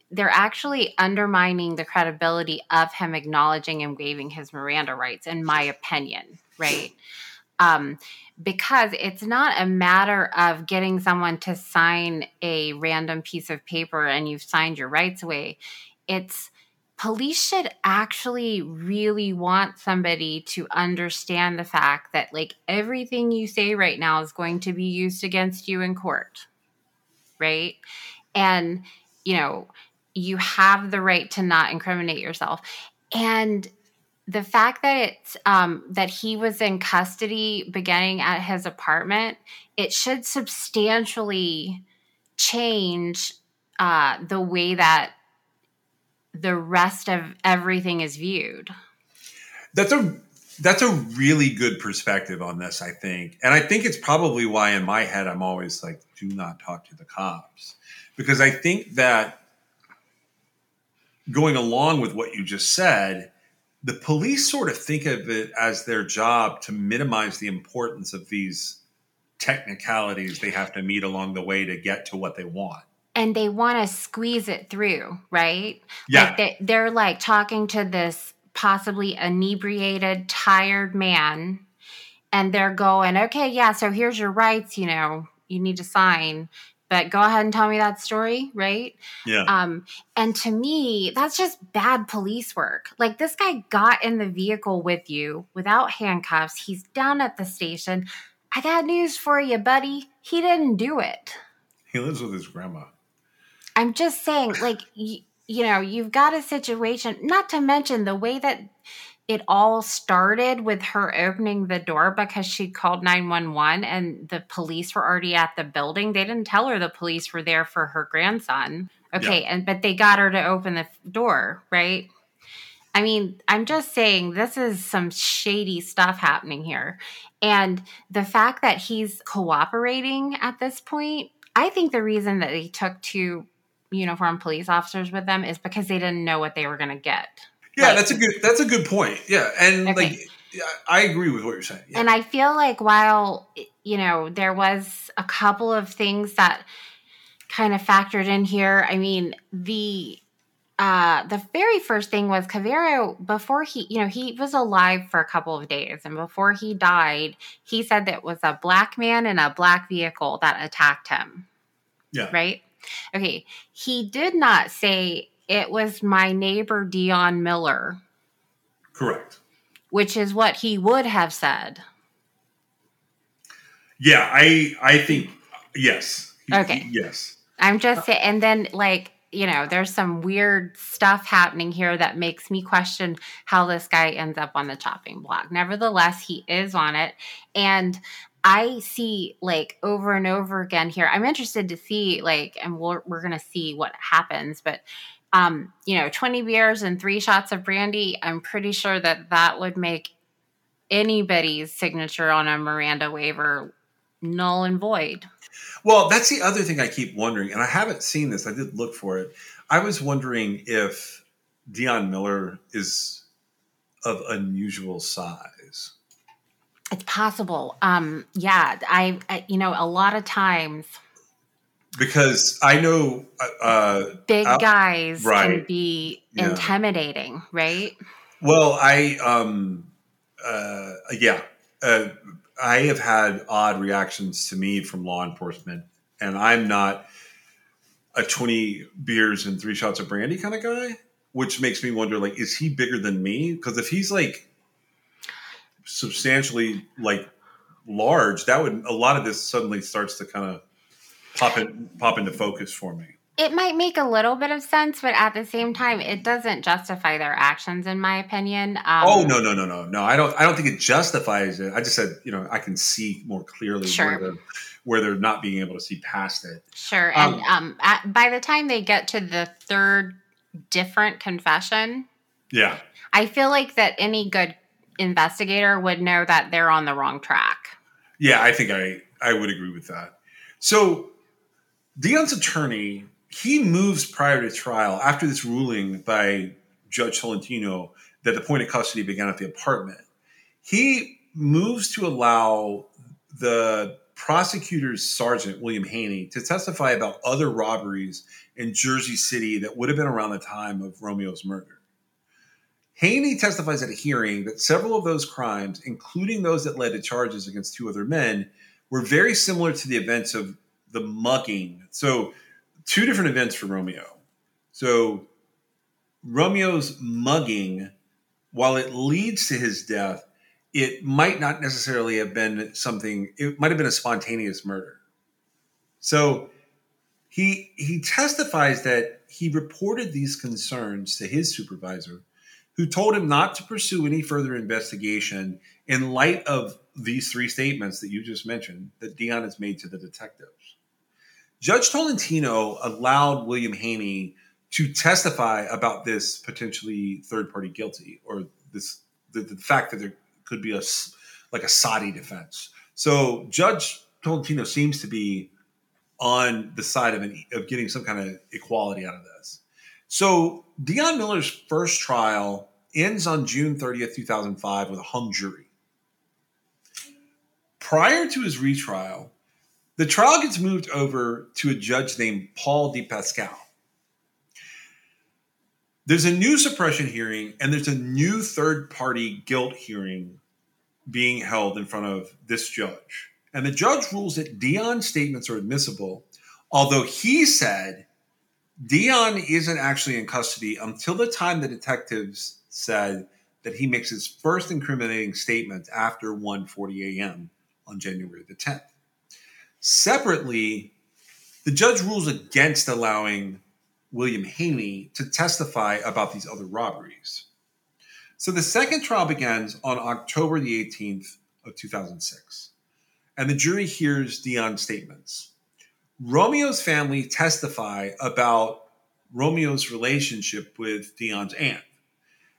they're actually undermining the credibility of him acknowledging and waiving his Miranda rights, in my opinion, right? Um, because it's not a matter of getting someone to sign a random piece of paper and you've signed your rights away. It's police should actually really want somebody to understand the fact that like everything you say right now is going to be used against you in court right and you know you have the right to not incriminate yourself and the fact that it's um, that he was in custody beginning at his apartment it should substantially change uh, the way that the rest of everything is viewed That's a that's a really good perspective on this, I think. And I think it's probably why in my head I'm always like, do not talk to the cops. Because I think that going along with what you just said, the police sort of think of it as their job to minimize the importance of these technicalities they have to meet along the way to get to what they want. and they want to squeeze it through right Yeah. like they, they're like talking to this possibly inebriated tired man and they're going okay yeah so here's your rights you know you need to sign but go ahead and tell me that story, right? Yeah. Um, and to me, that's just bad police work. Like this guy got in the vehicle with you without handcuffs. He's down at the station. I got news for you, buddy. He didn't do it. he lives with his grandma. I'm just saying, like, you know, you've got a situation, not to mention the way that it all started with her opening the door because she called 911 and the police were already at the building. They didn't tell her the police were there for her grandson. Okay. And, but they got her to open the door, right? I mean, I'm just saying this is some shady stuff happening here. And the fact that he's cooperating at this point, I think the reason that they took two uniformed police officers with them is because they didn't know what they were going to get. Yeah, Like- that's a good that's a good point. Yeah, and Okay. like I agree with what you're saying. Yeah. And I feel like while, you know, there was a couple of things that kind of factored in here. I mean, the uh the very first thing was Cavero before he, you know, he was alive for a couple of days and before he died, he said that it was a black man in a black vehicle that attacked him. yeah. right? Okay, he did not say it was my neighbor Dion Miller, Correct. which is what he would have said. Yeah, I I think yes. Okay. Yes. I'm just saying, and then like you know, there's some weird stuff happening here that makes me question how this guy ends up on the chopping block. Nevertheless, he is on it, and I see like over and over again here. I'm interested to see like, and we're we're gonna see what happens, but. Um, you know, 20 beers and three shots of brandy. I'm pretty sure that that would make anybody's signature on a Miranda waiver null and void. Well, that's the other thing I keep wondering, and I haven't seen this. I did look for it. I was wondering if Dion Miller is of unusual size. It's possible. Um, yeah, I, I, you know, a lot of times Because I know uh, big Uh, guys can right. be Yeah. intimidating, right? Well, I um uh yeah. Uh I have had odd reactions to me from law enforcement and I'm not a 20 beers and three shots of brandy kind of guy, which makes me wonder like is he bigger than me? Because if he's like substantially like large, that would a lot of this suddenly starts to kind of pop in, pop into focus for me. It might make a little bit of sense, but at the same time, it doesn't justify their actions, in my opinion. Um, Oh no no no no no! I don't I don't think it justifies it. I just said you know I can see more clearly Sure. where they're where they're not being able to see past it. Sure. And Um, um, at, by the time they get to the third different confession, Yeah, I feel like that any good investigator would know that they're on the wrong track. yeah, I think I I would agree with that. So Dion's attorney he moves prior to trial after this ruling by Judge Tolentino that the point of custody began at the apartment. He moves to allow the prosecutor's sergeant William Haney to testify about other robberies in Jersey City that would have been around the time of Romeo's murder. Haney testifies at a hearing that several of those crimes, including those that led to charges against two other men, were very similar to the events of the mugging. So, two different events for Romeo. So, Romeo's mugging, while it leads to his death, it might not necessarily have been something, it might have been a spontaneous murder. So, he he testifies that he reported these concerns to his supervisor who told him not to pursue any further investigation in light of these three statements that you just mentioned that Dion has made to the detectives. Judge Tolentino allowed William Haney to testify about this potentially third party guilty or this the, the fact that there could be a like a SODDI defense. So Judge Tolentino seems to be on the side of an, of getting some kind of equality out of this. So Dion Miller's first trial ends on June 30th, 2005 with a hung jury. Prior to his retrial, the trial gets moved over to a judge named Paul DePascale. There's a new suppression hearing and there's a new third party guilt hearing being held in front of this judge. And the judge rules that Dion's statements are admissible Although he said Dion isn't actually in custody until the time the detectives said that he makes his first incriminating statement after 1:40 a.m. on January the 10th. Separately, the judge rules against allowing William Haney to testify about these other robberies. So the second trial begins on October the 18th of 2006, and the jury hears Dion's statements. Romeo's family testify about Romeo's relationship with Dion's aunt.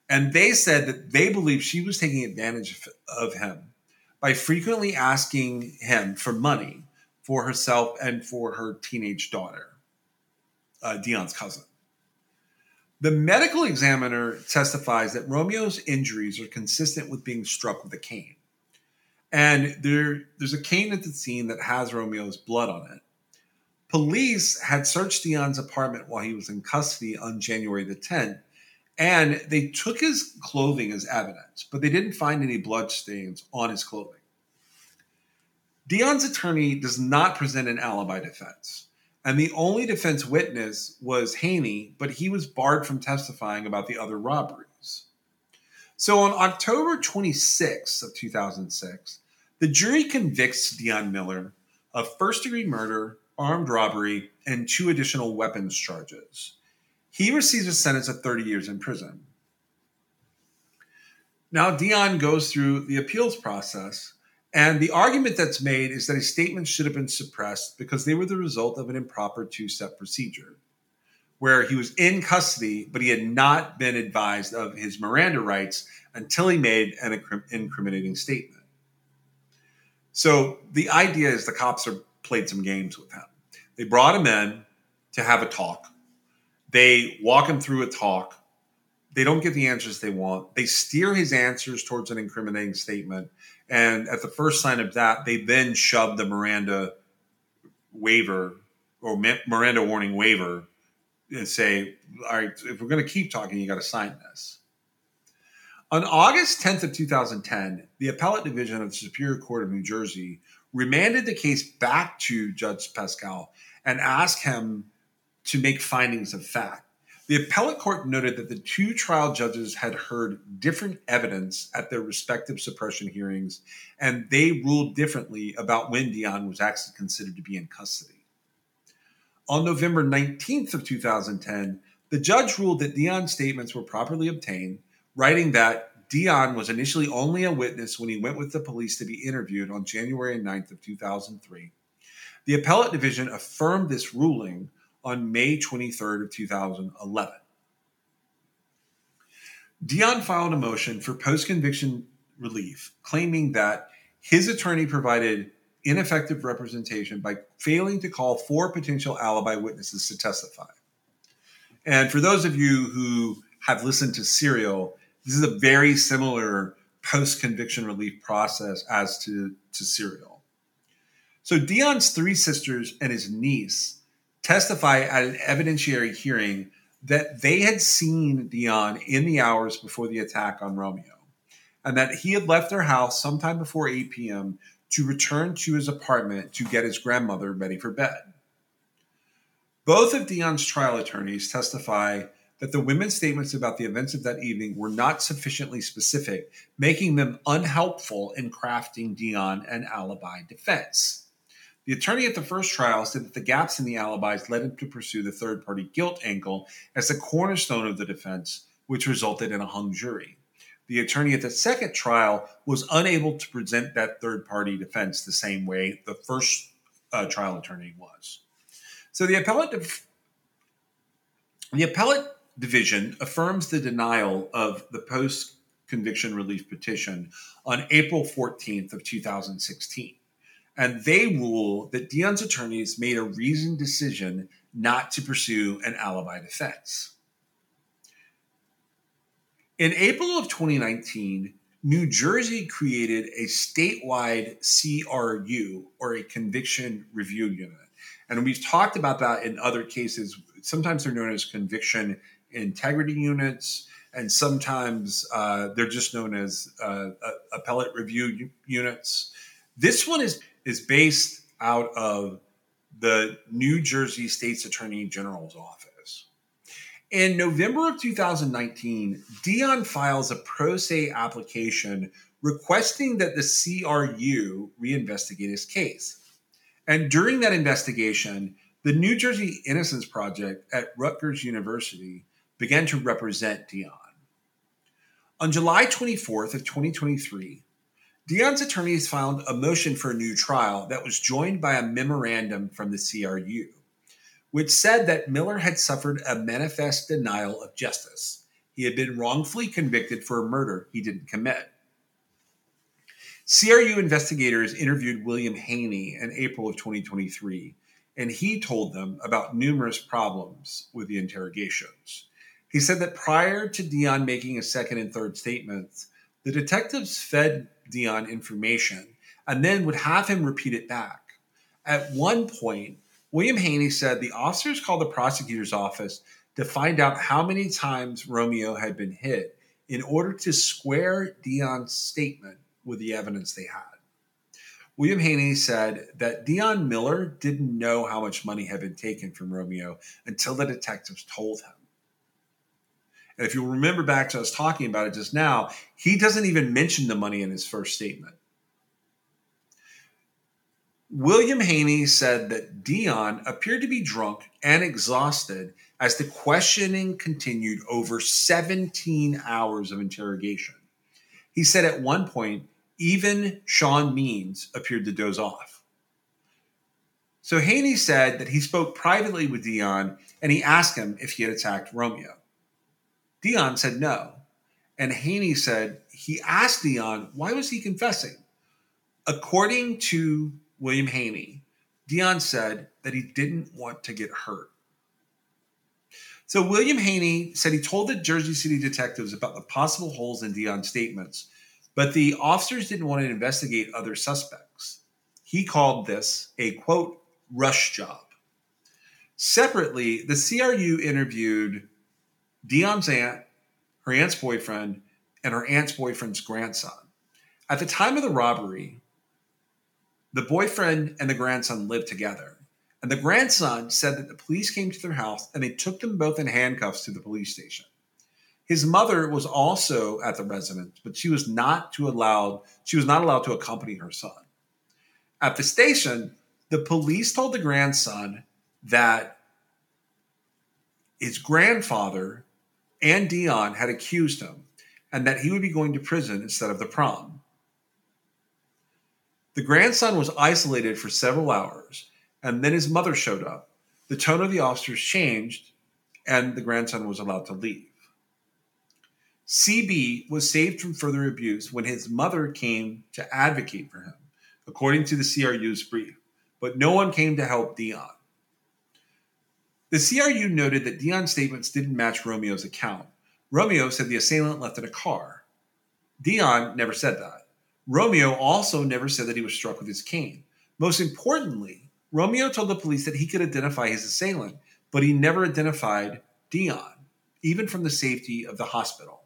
And they said that they believe she was taking advantage of him by frequently asking him for money for herself and for her teenage daughter, uh, Dion's cousin. The medical examiner testifies that Romeo's injuries are consistent with being struck with a cane. And there, there's a cane at the scene that has Romeo's blood on it. Police had searched Dion's apartment while he was in custody on January the 10th, and they took his clothing as evidence, but they didn't find any blood stains on his clothing. Dion's attorney does not present an alibi defense, and the only defense witness was Haney, but he was barred from testifying about the other robberies. So on October 26th of 2006, the jury convicts Dion Miller of first degree murder, armed robbery, and two additional weapons charges. He receives a sentence of 30 years in prison. Now, Dion goes through the appeals process, and the argument that's made is that his statements should have been suppressed because they were the result of an improper two step procedure, where he was in custody, but he had not been advised of his Miranda rights until he made an incriminating statement. So the idea is the cops are played some games with him. They brought him in to have a talk. They walk him through a talk. They don't get the answers they want. They steer his answers towards an incriminating statement. And at the first sign of that, they then shove the Miranda waiver or Miranda warning waiver and say, all right, if we're going to keep talking, you got to sign this. On August 10th of 2010, the Appellate Division of the Superior Court of New Jersey remanded the case back to Judge Pascal and asked him to make findings of fact. The appellate court noted that the two trial judges had heard different evidence at their respective suppression hearings, and they ruled differently about when Dion was actually considered to be in custody. On November 19th of 2010, the judge ruled that Dion's statements were properly obtained, writing that Dion was initially only a witness when he went with the police to be interviewed on January 9th of 2003. The appellate division affirmed this ruling on May 23rd of 2011. Dion filed a motion for post-conviction relief, claiming that his attorney provided ineffective representation by failing to call four potential alibi witnesses to testify. And for those of you who have listened to Serial, this is a very similar post-conviction relief process as to, to Serial. So Dion's three sisters and his niece testify at an evidentiary hearing that they had seen Dion in the hours before the attack on Romeo and that he had left their house sometime before 8 p.m. to return to his apartment to get his grandmother ready for bed. Both of Dion's trial attorneys testify that the women's statements about the events of that evening were not sufficiently specific, making them unhelpful in crafting Dion an alibi defense. The attorney at the first trial said that the gaps in the alibis led him to pursue the third party guilt angle as the cornerstone of the defense, which resulted in a hung jury. The attorney at the second trial was unable to present that third party defense the same way the first uh, trial attorney was. So the appellate, the appellate division affirms the denial of the post conviction relief petition on April 14th of 2016 and they rule that Dion's attorneys made a reasoned decision not to pursue an alibi defense. In April of 2019, New Jersey created a statewide CRU or a conviction review unit. And we've talked about that in other cases. Sometimes they're known as conviction integrity units, and sometimes uh, they're just known as uh, appellate review units. This one is is based out of the New Jersey State's Attorney General's office. In November of 2019, Dion files a pro se application requesting that the CRU reinvestigate his case. And during that investigation, the New Jersey Innocence Project at Rutgers University began to represent Dion. On July 24th of 2023, Dion's attorneys filed a motion for a new trial that was joined by a memorandum from the CRU, which said that Miller had suffered a manifest denial of justice. He had been wrongfully convicted for a murder he didn't commit. CRU investigators interviewed William Haney in April of 2023, and he told them about numerous problems with the interrogations. He said that prior to Dion making a second and third statements, the detectives fed Dion information and then would have him repeat it back. At one point, William Haney said the officers called the prosecutor's office to find out how many times Romeo had been hit in order to square Dion's statement with the evidence they had. William Haney said that Dion Miller didn't know how much money had been taken from Romeo until the detectives told him. And if you'll remember back to us talking about it just now, he doesn't even mention the money in his first statement. William Haney said that Dion appeared to be drunk and exhausted as the questioning continued over 17 hours of interrogation. He said at one point, even Sean Means appeared to doze off. So Haney said that he spoke privately with Dion and he asked him if he had attacked Romeo. Dion said no. And Haney said he asked Dion, why was he confessing? According to William Haney, Dion said that he didn't want to get hurt. So William Haney said he told the Jersey City detectives about the possible holes in Dion's statements, but the officers didn't want to investigate other suspects. He called this a quote rush job. Separately, the CRU interviewed Dion's aunt, her aunt's boyfriend, and her aunt's boyfriend's grandson. At the time of the robbery, the boyfriend and the grandson lived together. And the grandson said that the police came to their house and they took them both in handcuffs to the police station. His mother was also at the residence, but she was not to allowed she was not allowed to accompany her son. At the station, the police told the grandson that his grandfather and Dion had accused him and that he would be going to prison instead of the prom. The grandson was isolated for several hours, and then his mother showed up. The tone of the officers changed, and the grandson was allowed to leave. CB was saved from further abuse when his mother came to advocate for him, according to the CRU's brief, but no one came to help Dion. The CRU noted that Dion's statements didn't match Romeo's account. Romeo said the assailant left in a car. Dion never said that. Romeo also never said that he was struck with his cane. Most importantly, Romeo told the police that he could identify his assailant, but he never identified Dion, even from the safety of the hospital.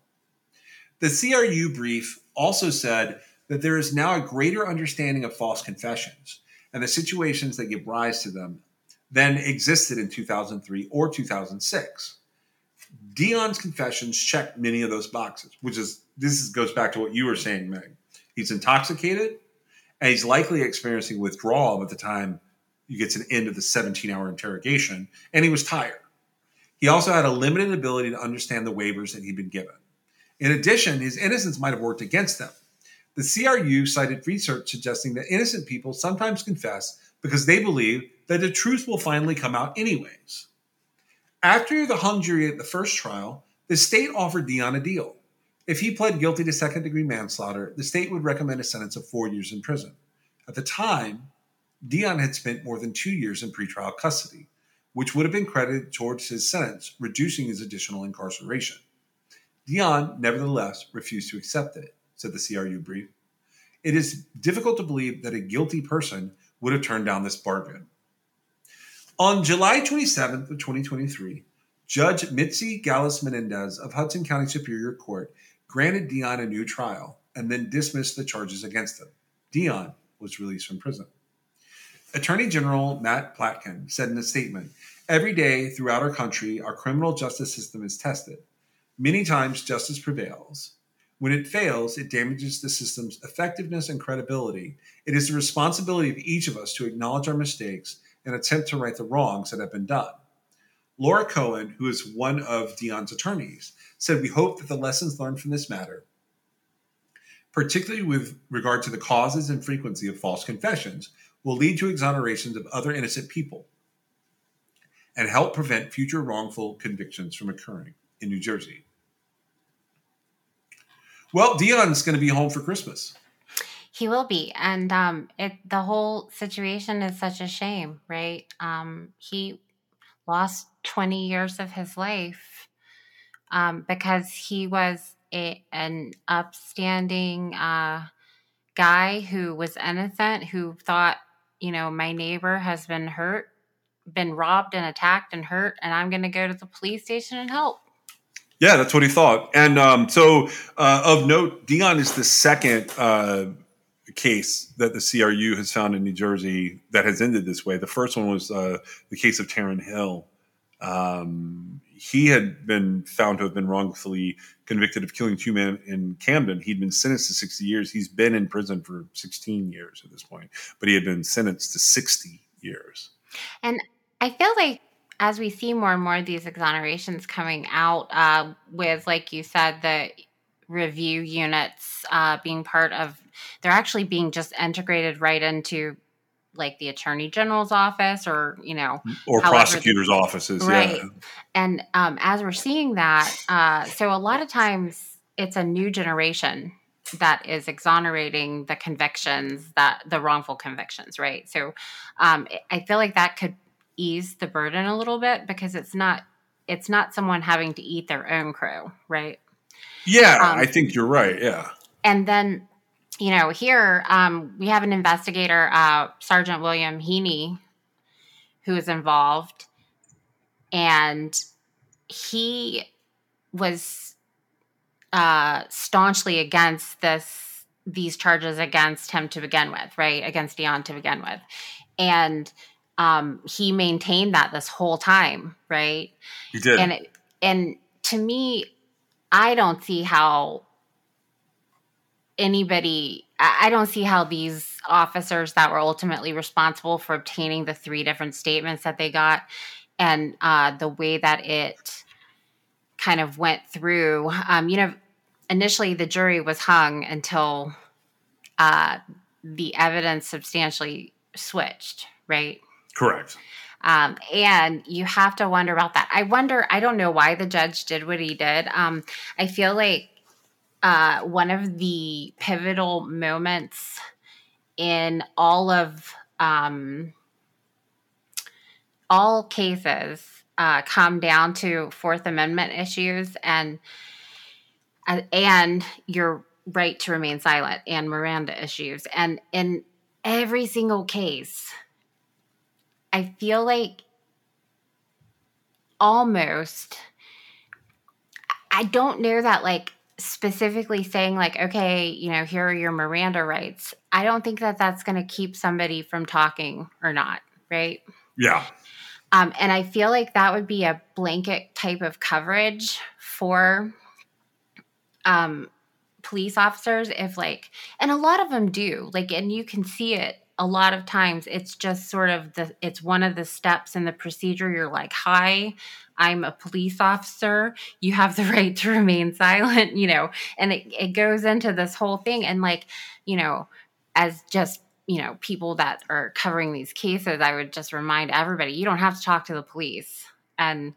The CRU brief also said that there is now a greater understanding of false confessions and the situations that give rise to them than existed in 2003 or 2006. Dion's confessions check many of those boxes, which is this is, goes back to what you were saying, Meg. He's intoxicated and he's likely experiencing withdrawal at the time he gets an end of the 17 hour interrogation, and he was tired. He also had a limited ability to understand the waivers that he'd been given. In addition, his innocence might have worked against them. The CRU cited research suggesting that innocent people sometimes confess because they believe that the truth will finally come out anyways. After the hung jury at the first trial, the state offered Dion a deal. If he pled guilty to second degree manslaughter, the state would recommend a sentence of four years in prison. At the time, Dion had spent more than two years in pretrial custody, which would have been credited towards his sentence, reducing his additional incarceration. Dion, nevertheless, refused to accept it, said the CRU brief. It is difficult to believe that a guilty person would have turned down this bargain. On July 27th of 2023, Judge Mitzy Galis-Menendez of Hudson County Superior Court granted Dion a new trial and then dismissed the charges against him. Dion was released from prison. Attorney General Matt Platkin said in a statement Every day throughout our country, our criminal justice system is tested. Many times, justice prevails. When it fails, it damages the system's effectiveness and credibility. It is the responsibility of each of us to acknowledge our mistakes and attempt to right the wrongs that have been done. Laura Cohen, who is one of Dion's attorneys, said, We hope that the lessons learned from this matter, particularly with regard to the causes and frequency of false confessions, will lead to exonerations of other innocent people and help prevent future wrongful convictions from occurring in New Jersey. Well, Dion's going to be home for Christmas. He will be, and um, it the whole situation is such a shame, right? Um, he lost twenty years of his life um, because he was a, an upstanding uh, guy who was innocent, who thought, you know, my neighbor has been hurt, been robbed and attacked and hurt, and I'm going to go to the police station and help. Yeah, that's what he thought. And um, so, uh, of note, Dion is the second uh, case that the CRU has found in New Jersey that has ended this way. The first one was uh, the case of Taryn Hill. Um, he had been found to have been wrongfully convicted of killing two men in Camden. He'd been sentenced to 60 years. He's been in prison for 16 years at this point, but he had been sentenced to 60 years. And I feel like as we see more and more of these exonerations coming out, uh, with like you said, the review units uh, being part of, they're actually being just integrated right into like the attorney general's office or you know Or however the- prosecutors' offices. right Yeah. and um, as we're seeing that uh, so a lot of times it's a new generation that is exonerating the convictions that the wrongful convictions right so um, i feel like that could ease the burden a little bit because it's not it's not someone having to eat their own crow right Yeah, Um, I think you're right. Yeah. and then you know here um, we have an investigator uh, sergeant william heaney who is involved and he was uh, staunchly against this these charges against him to begin with right against dion to begin with and um, he maintained that this whole time right He did. and it, and to me i don't see how anybody I don't see how these officers that were ultimately responsible for obtaining the three different statements that they got and uh, the way that it kind of went through um, you know initially the jury was hung until uh, the evidence substantially switched right Correct. um, and you have to wonder about that. I wonder, I don't know why the judge did what he did. Um, I feel like uh, one of the pivotal moments in all of um, all cases uh, come down to Fourth Amendment issues and uh, and your right to remain silent and Miranda issues. And in every single case, I feel like almost I don't know that like specifically saying like okay, you know, here are your Miranda rights. I don't think that that's going to keep somebody from talking or not, right? Yeah. Um, and I feel like that would be a blanket type of coverage for um, police officers if like, and a lot of them do like, and you can see it a lot of times. It's just sort of the, it's one of the steps in the procedure. You're like, hi, I'm a police officer. You have the right to remain silent, you know, and it, it goes into this whole thing. And like, you know, as just you know people that are covering these cases i would just remind everybody you don't have to talk to the police and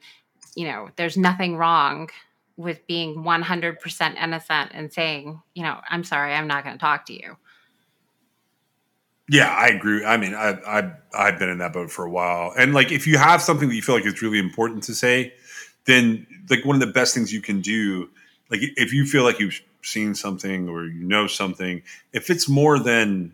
you know there's nothing wrong with being 100% innocent and saying you know i'm sorry i'm not going to talk to you Yeah, I agree. I mean, I, I I've been in that boat for a while, and like if you have something that you feel like is really important to say, then like one of the best things you can do, like if you feel like you've seen something or you know something, if it's more than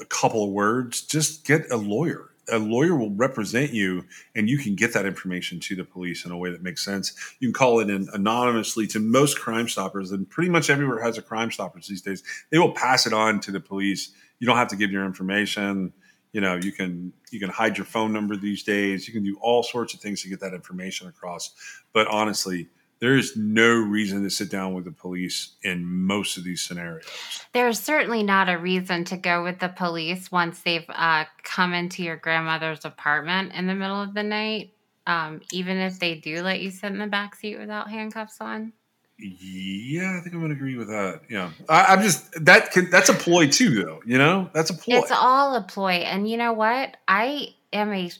a couple of words, just get a lawyer. A lawyer will represent you, and you can get that information to the police in a way that makes sense. You can call it in anonymously to most Crime Stoppers, and pretty much everywhere has a Crime Stoppers these days. They will pass it on to the police you don't have to give your information. You know, you can you can hide your phone number these days. You can do all sorts of things to get that information across. But honestly, there is no reason to sit down with the police in most of these scenarios. There's certainly not a reason to go with the police once they've uh, come into your grandmother's apartment in the middle of the night, um, even if they do let you sit in the back seat without handcuffs on. Yeah, I think I'm going to agree with that. Yeah, I, I'm just that can, that's a ploy too, though. You know, that's a ploy. It's all a ploy. And you know what? I am a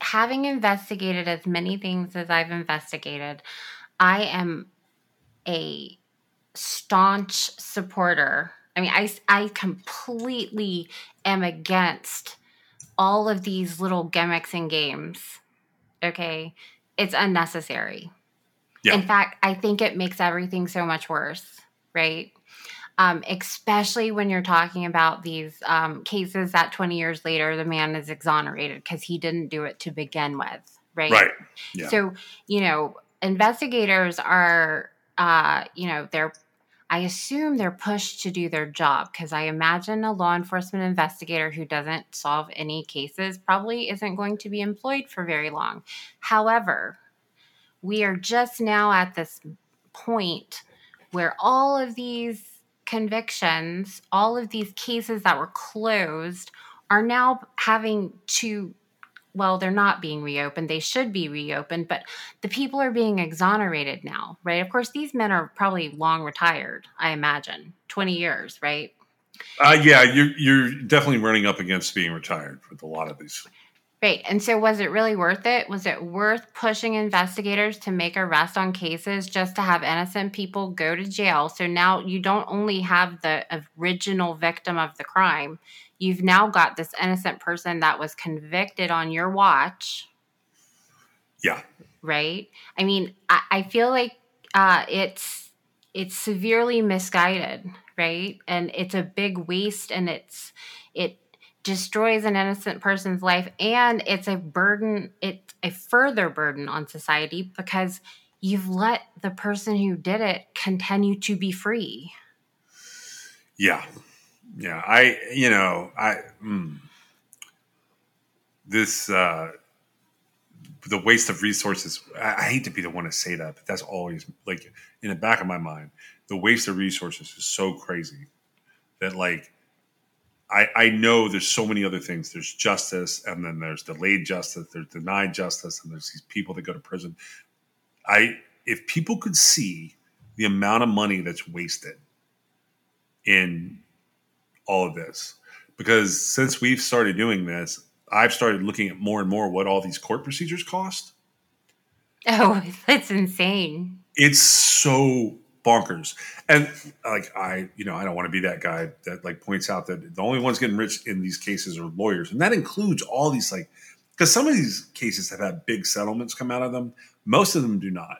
having investigated as many things as I've investigated, I am a staunch supporter. I mean, I, I completely am against all of these little gimmicks and games. Okay. It's unnecessary. Yeah. In fact, I think it makes everything so much worse, right? Um, especially when you're talking about these um, cases that 20 years later the man is exonerated because he didn't do it to begin with, right? right. Yeah. So, you know, investigators are, uh, you know, they're, I assume they're pushed to do their job because I imagine a law enforcement investigator who doesn't solve any cases probably isn't going to be employed for very long. However, we are just now at this point where all of these convictions, all of these cases that were closed are now having to well, they're not being reopened. They should be reopened, but the people are being exonerated now, right? Of course, these men are probably long retired, I imagine, 20 years, right? Uh, yeah, you're you're definitely running up against being retired with a lot of these. Right. And so was it really worth it? Was it worth pushing investigators to make arrests on cases just to have innocent people go to jail? So now you don't only have the original victim of the crime, you've now got this innocent person that was convicted on your watch. Yeah. Right. I mean, I, I feel like uh, it's it's severely misguided, right? And it's a big waste and it's it destroys an innocent person's life and it's a burden it's a further burden on society because you've let the person who did it continue to be free Yeah. Yeah. I, you know, I, mm, this, uh, the waste of resources. I, I hate to be the one to say that, but that's always like in the back of my mind. The waste of resources is so crazy that, like, I, I know there's so many other things. There's justice, and then there's delayed justice. There's denied justice, and there's these people that go to prison. I if people could see the amount of money that's wasted in all of this, because since we've started doing this, I've started looking at more and more what all these court procedures cost. oh that's insane It's so bonkers. And like I, you know, I don't want to be that guy that like points out that the only ones getting rich in these cases are lawyers, and that includes all these like because some of these cases have had big settlements come out of them. Most of them do not.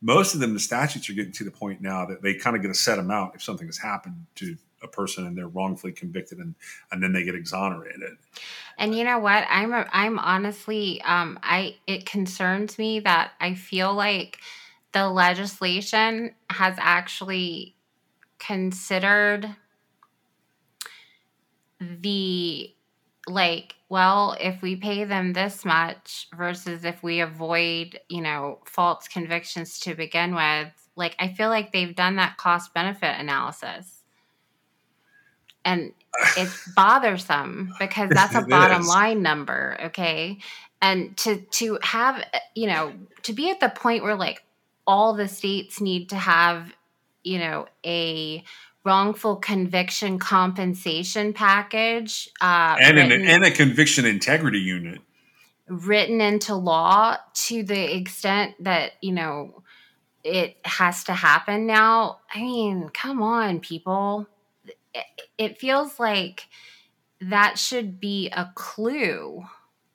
Most of them, the statutes are getting to the point now that they kind of get a set amount if something has happened to a person and they're wrongfully convicted and and then they get exonerated. And you know what? I'm a, I'm honestly um I it concerns me that I feel like the legislation has actually considered the like well if we pay them this much versus if we avoid you know false convictions to begin with like i feel like they've done that cost benefit analysis. And it's bothersome because that's a bottom line number okay? And to to have you know to be at the point where like all the states need to have you know a wrongful conviction compensation package uh And an, and a conviction integrity unit. written into law to the extent that you know it has to happen now i mean come on people it, it feels like that should be a clue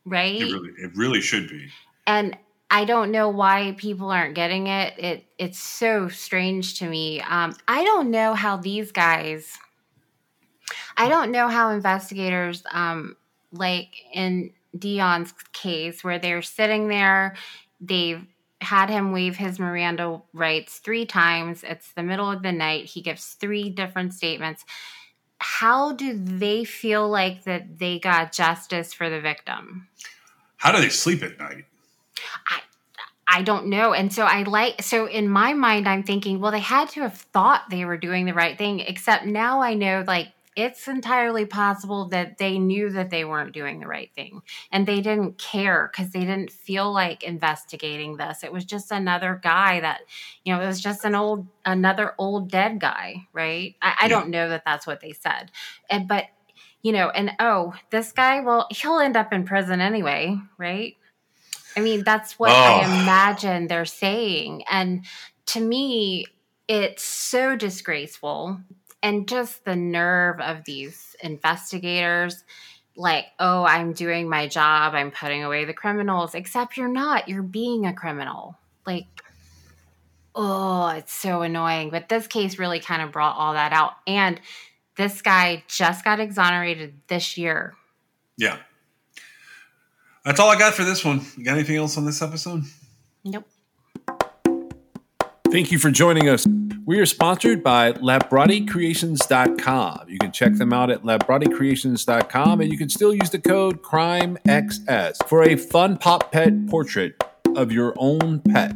right It really, it really should be. and I don't know why people aren't getting it. It it's so strange to me. Um, I don't know how these guys. I don't know how investigators, um, like in Dion's case, where they're sitting there, they've had him waive his Miranda rights three times. It's the middle of the night. He gives three different statements. how do they feel like that they got justice for the victim? How do they sleep at night? I I don't know. And so I like, so in my mind, I'm thinking, well, they had to have thought they were doing the right thing, except now I know like it's entirely possible that they knew that they weren't doing the right thing and they didn't care because they didn't feel like investigating this. It was just another guy that, you know, it was just an old, another old dead guy, right? I, I Yeah. don't know that that's what they said. And, but, you know, and oh, this guy, well, he'll end up in prison anyway, right? I mean, that's what Oh. I imagine they're saying. And to me, it's so disgraceful. And just the nerve of these investigators like, oh, I'm doing my job, I'm putting away the criminals, except you're not, you're being a criminal. Like, oh, it's so annoying. But this case really kind of brought all that out. And this guy just got exonerated this year. Yeah. That's all I got for this one. You got anything else on this episode? Nope. Thank you for joining us. We are sponsored by LabRottieCreations.com. You can check them out at LabRottieCreations.com and you can still use the code CRIMEXS for a fun pop pet portrait of your own pet.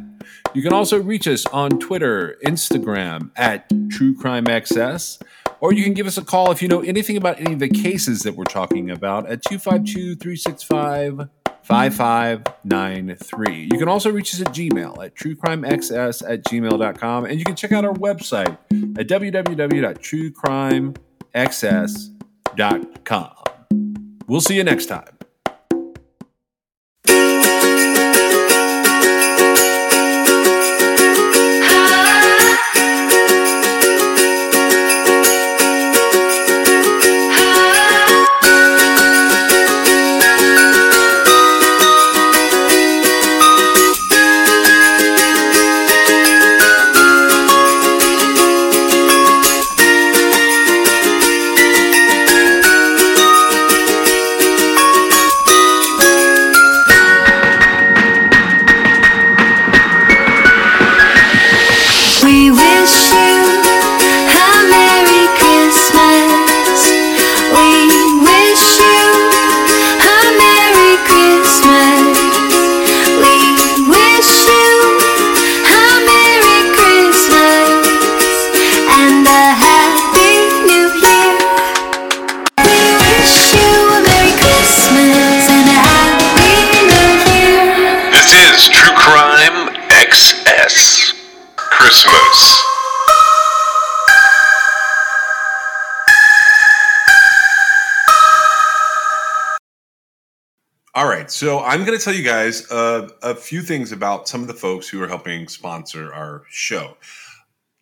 You can also reach us on Twitter, Instagram at TrueCrimeXS, or you can give us a call if you know anything about any of the cases that we're talking about at 252 365 5593. You can also reach us at Gmail at truecrimexs at gmail.com. And you can check out our website at www.truecrimexs.com. We'll see you next time. I'm going to tell you guys uh, a few things about some of the folks who are helping sponsor our show.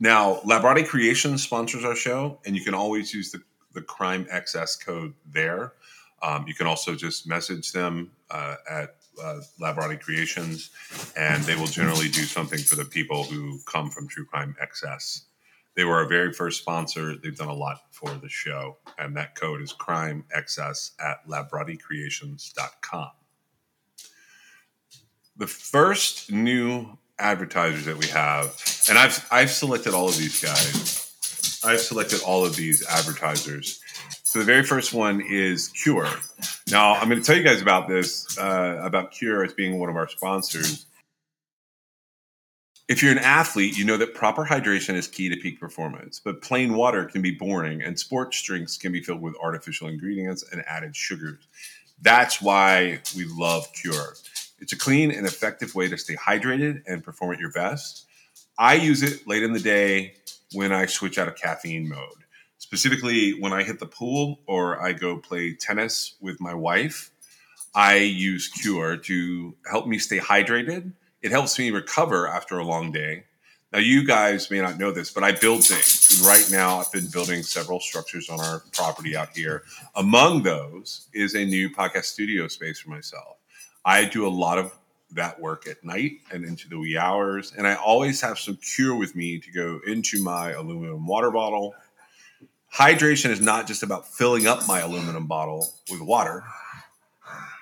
Now, LabRottie Creations sponsors our show, and you can always use the, the Crime XS code there. Um, you can also just message them uh, at uh, Labrati Creations, and they will generally do something for the people who come from True Crime XS. They were our very first sponsor. They've done a lot for the show, and that code is Crime XS at LabRottieCreations.com. The first new advertisers that we have, and I've I've selected all of these guys. I've selected all of these advertisers. So the very first one is Cure. Now I'm going to tell you guys about this uh, about Cure as being one of our sponsors. If you're an athlete, you know that proper hydration is key to peak performance, but plain water can be boring and sports drinks can be filled with artificial ingredients and added sugars. That's why we love Cure. It's a clean and effective way to stay hydrated and perform at your best. I use it late in the day when I switch out of caffeine mode. Specifically, when I hit the pool or I go play tennis with my wife, I use Cure to help me stay hydrated. It helps me recover after a long day. Now, you guys may not know this, but I build things. And right now, I've been building several structures on our property out here. Among those is a new podcast studio space for myself. I do a lot of that work at night and into the wee hours. And I always have some cure with me to go into my aluminum water bottle. Hydration is not just about filling up my aluminum bottle with water.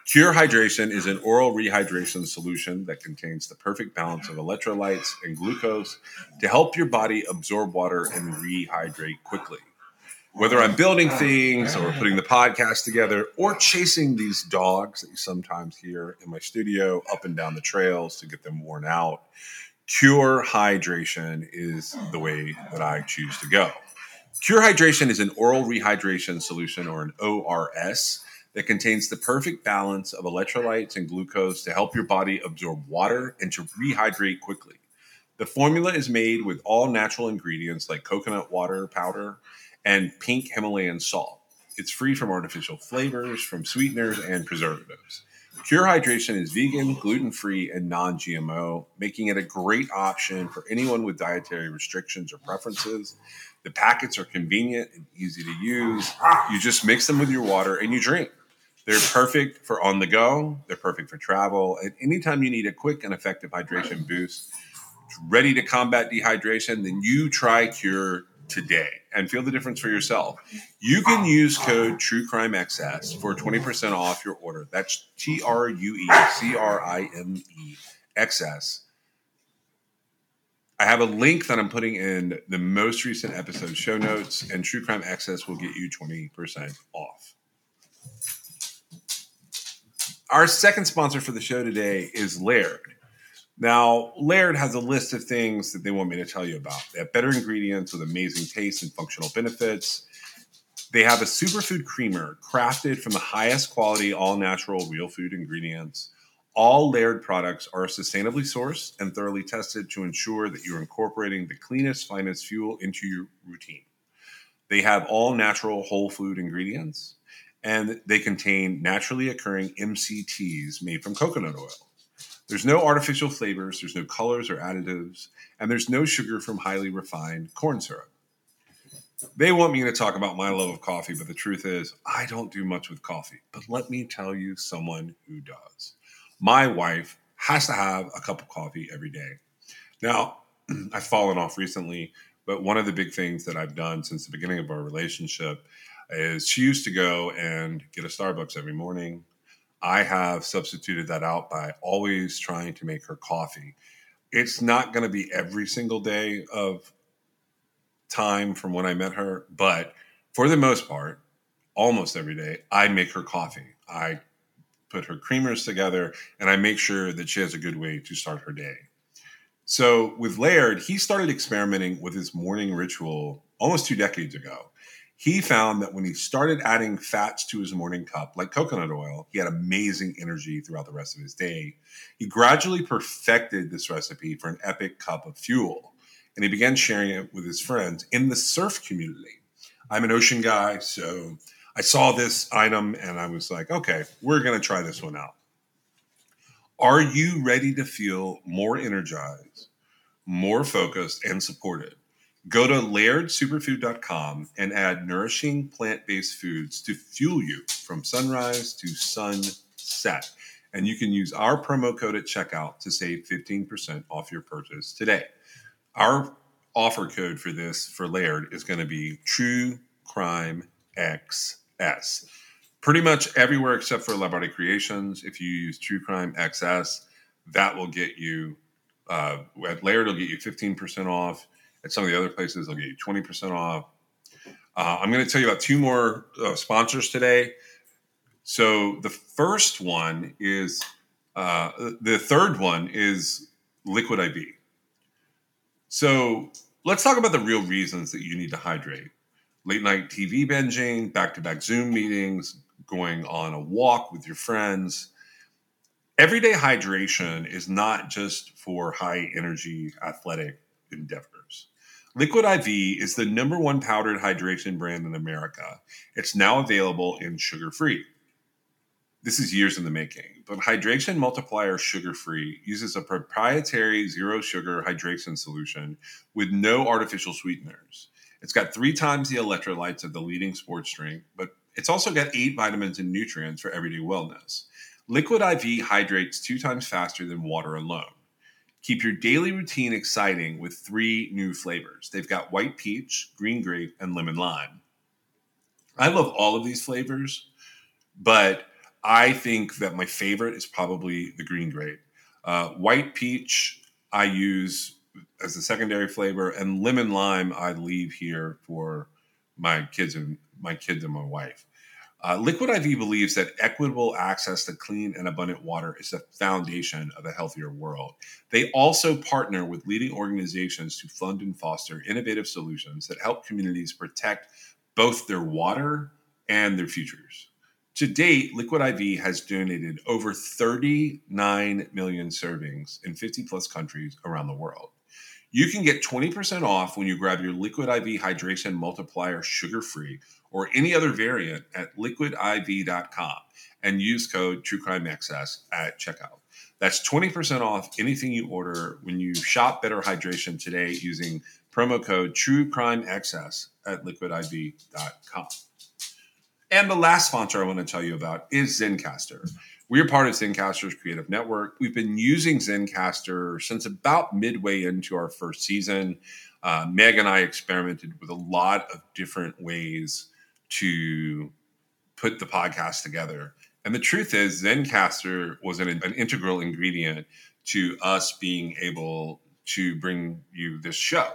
Cure Hydration is an oral rehydration solution that contains the perfect balance of electrolytes and glucose to help your body absorb water and rehydrate quickly. Whether I'm building things or putting the podcast together or chasing these dogs that you sometimes hear in my studio up and down the trails to get them worn out, Cure Hydration is the way that I choose to go. Cure Hydration is an oral rehydration solution or an ORS that contains the perfect balance of electrolytes and glucose to help your body absorb water and to rehydrate quickly. The formula is made with all natural ingredients like coconut water powder and pink Himalayan salt. It's free from artificial flavors, from sweeteners, and preservatives. Cure Hydration is vegan, gluten free, and non GMO, making it a great option for anyone with dietary restrictions or preferences. The packets are convenient and easy to use. You just mix them with your water and you drink. They're perfect for on the go, they're perfect for travel, and anytime you need a quick and effective hydration boost, ready to combat dehydration, then you try Cure today and feel the difference for yourself. You can use code TrueCrimeXS for 20% off your order. That's T R U E C R I M E X S. I have a link that I'm putting in the most recent episode show notes, and True Crime XS will get you 20% off. Our second sponsor for the show today is Laird. Now, Laird has a list of things that they want me to tell you about. They have better ingredients with amazing taste and functional benefits. They have a superfood creamer crafted from the highest quality, all natural, real food ingredients. All Laird products are sustainably sourced and thoroughly tested to ensure that you're incorporating the cleanest, finest fuel into your routine. They have all natural whole food ingredients and they contain naturally occurring MCTs made from coconut oil. There's no artificial flavors, there's no colors or additives, and there's no sugar from highly refined corn syrup. They want me to talk about my love of coffee, but the truth is, I don't do much with coffee. But let me tell you someone who does. My wife has to have a cup of coffee every day. Now, I've fallen off recently, but one of the big things that I've done since the beginning of our relationship is she used to go and get a Starbucks every morning. I have substituted that out by always trying to make her coffee. It's not going to be every single day of time from when I met her, but for the most part, almost every day, I make her coffee. I put her creamers together and I make sure that she has a good way to start her day. So with Laird, he started experimenting with his morning ritual almost two decades ago. He found that when he started adding fats to his morning cup, like coconut oil, he had amazing energy throughout the rest of his day. He gradually perfected this recipe for an epic cup of fuel, and he began sharing it with his friends in the surf community. I'm an ocean guy, so I saw this item and I was like, okay, we're going to try this one out. Are you ready to feel more energized, more focused, and supported? Go to lairdsuperfood.com and add nourishing plant based foods to fuel you from sunrise to sunset. And you can use our promo code at checkout to save 15% off your purchase today. Our offer code for this for Laird is going to be True Crime XS. Pretty much everywhere except for LabRottie Creations, if you use True Crime XS, that will get you, uh, at Laird, it'll get you 15% off. At some of the other places, they'll get you 20% off. Uh, I'm going to tell you about two more uh, sponsors today. So the first one is, uh, the third one is Liquid IV. So let's talk about the real reasons that you need to hydrate. Late night TV binging, back to back Zoom meetings, going on a walk with your friends. Everyday hydration is not just for high energy athletic endeavors. Liquid IV is the number one powdered hydration brand in America. It's now available in sugar free. This is years in the making, but Hydration Multiplier Sugar Free uses a proprietary zero sugar hydration solution with no artificial sweeteners. It's got three times the electrolytes of the leading sports drink, but it's also got eight vitamins and nutrients for everyday wellness. Liquid IV hydrates two times faster than water alone. Keep your daily routine exciting with three new flavors. They've got white peach, green grape, and lemon lime. I love all of these flavors, but I think that my favorite is probably the green grape. Uh, white peach, I use as a secondary flavor, and lemon lime, I leave here for my kids and my kids and my wife. Uh, Liquid IV believes that equitable access to clean and abundant water is the foundation of a healthier world. They also partner with leading organizations to fund and foster innovative solutions that help communities protect both their water and their futures. To date, Liquid IV has donated over 39 million servings in 50 plus countries around the world. You can get 20% off when you grab your Liquid IV Hydration Multiplier sugar free or any other variant at liquidiv.com and use code TrueCrimeXS at checkout. That's 20% off anything you order when you shop Better Hydration today using promo code TrueCrimeXS at liquidiv.com. And the last sponsor I want to tell you about is Zencastr. We are part of Zencastr's creative network. We've been using Zencastr since about midway into our first season. Uh, Meg and I experimented with a lot of different ways to put the podcast together. And the truth is, Zencastr was an, an integral ingredient to us being able to bring you this show.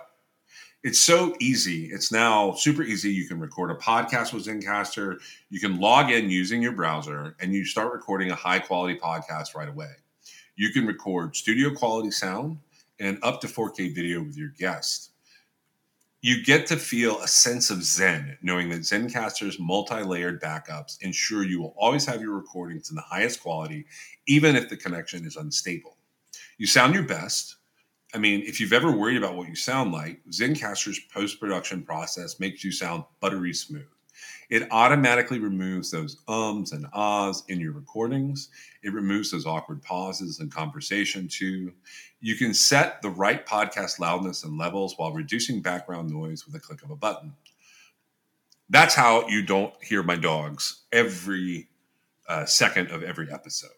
It's so easy. It's now super easy. You can record a podcast with Zencastr. You can log in using your browser and you start recording a high quality podcast right away. You can record studio quality sound and up to 4K video with your guest. You get to feel a sense of Zen, knowing that Zencastr's multi layered backups ensure you will always have your recordings in the highest quality, even if the connection is unstable. You sound your best I mean, if you've ever worried about what you sound like, Zencastr's post production process makes you sound buttery smooth. It automatically removes those ums and ahs in your recordings. It removes those awkward pauses in conversation, too. You can set the right podcast loudness and levels while reducing background noise with a click of a button. That's how you don't hear my dogs every uh, second of every episode.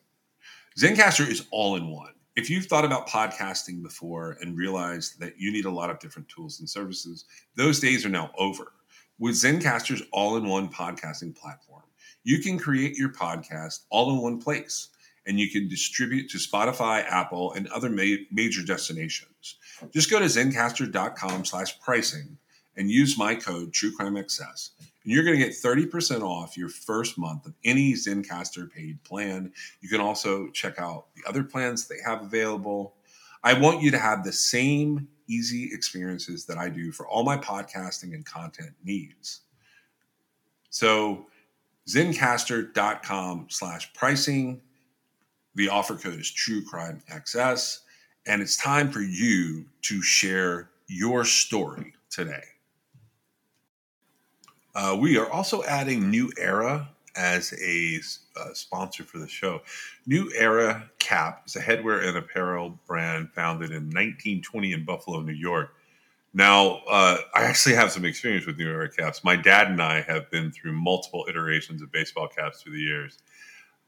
Zencastr is all in one if you've thought about podcasting before and realized that you need a lot of different tools and services, those days are now over. With Zencastr's all in one podcasting platform, you can create your podcast all in one place and you can distribute to Spotify, Apple, and other ma- major destinations. Just go to zencastr.com slash pricing and use my code TrueCrimeXS you're going to get 30% off your first month of any Zencastr paid plan. You can also check out the other plans they have available. I want you to have the same easy experiences that I do for all my podcasting and content needs. So zencastr.com slash pricing. The offer code is True Crime XS, and it's time for you to share your story today. Uh, we are also adding New Era as a uh, sponsor for the show. New Era Cap is a headwear and apparel brand founded in 1920 in Buffalo, New York. Now, uh, I actually have some experience with New Era caps. My dad and I have been through multiple iterations of baseball caps through the years.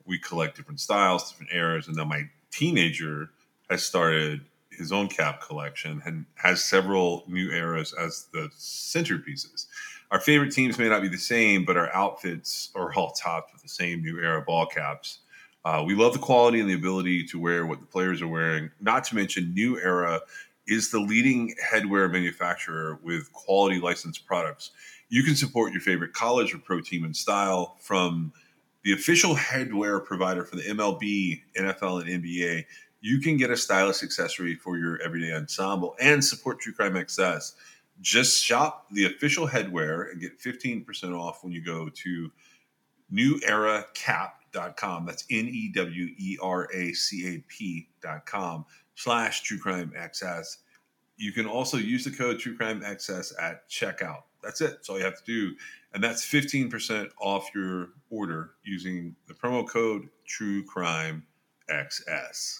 We collect different styles, different eras, and now my teenager has started his own cap collection and has several new eras as the centerpieces our favorite teams may not be the same, but our outfits are all topped with the same new era ball caps. Uh, we love the quality and the ability to wear what the players are wearing. Not to mention, New Era is the leading headwear manufacturer with quality licensed products. You can support your favorite college or pro team in style from the official headwear provider for the MLB, NFL, and NBA. You can get a stylish accessory for your everyday ensemble and support True Crime XS just shop the official headwear and get 15% off when you go to neweracap.com. That's N E W E R A C A P.com slash true crime XS. You can also use the code true crime XS at checkout. That's it. That's all you have to do. And that's 15% off your order using the promo code true crime XS.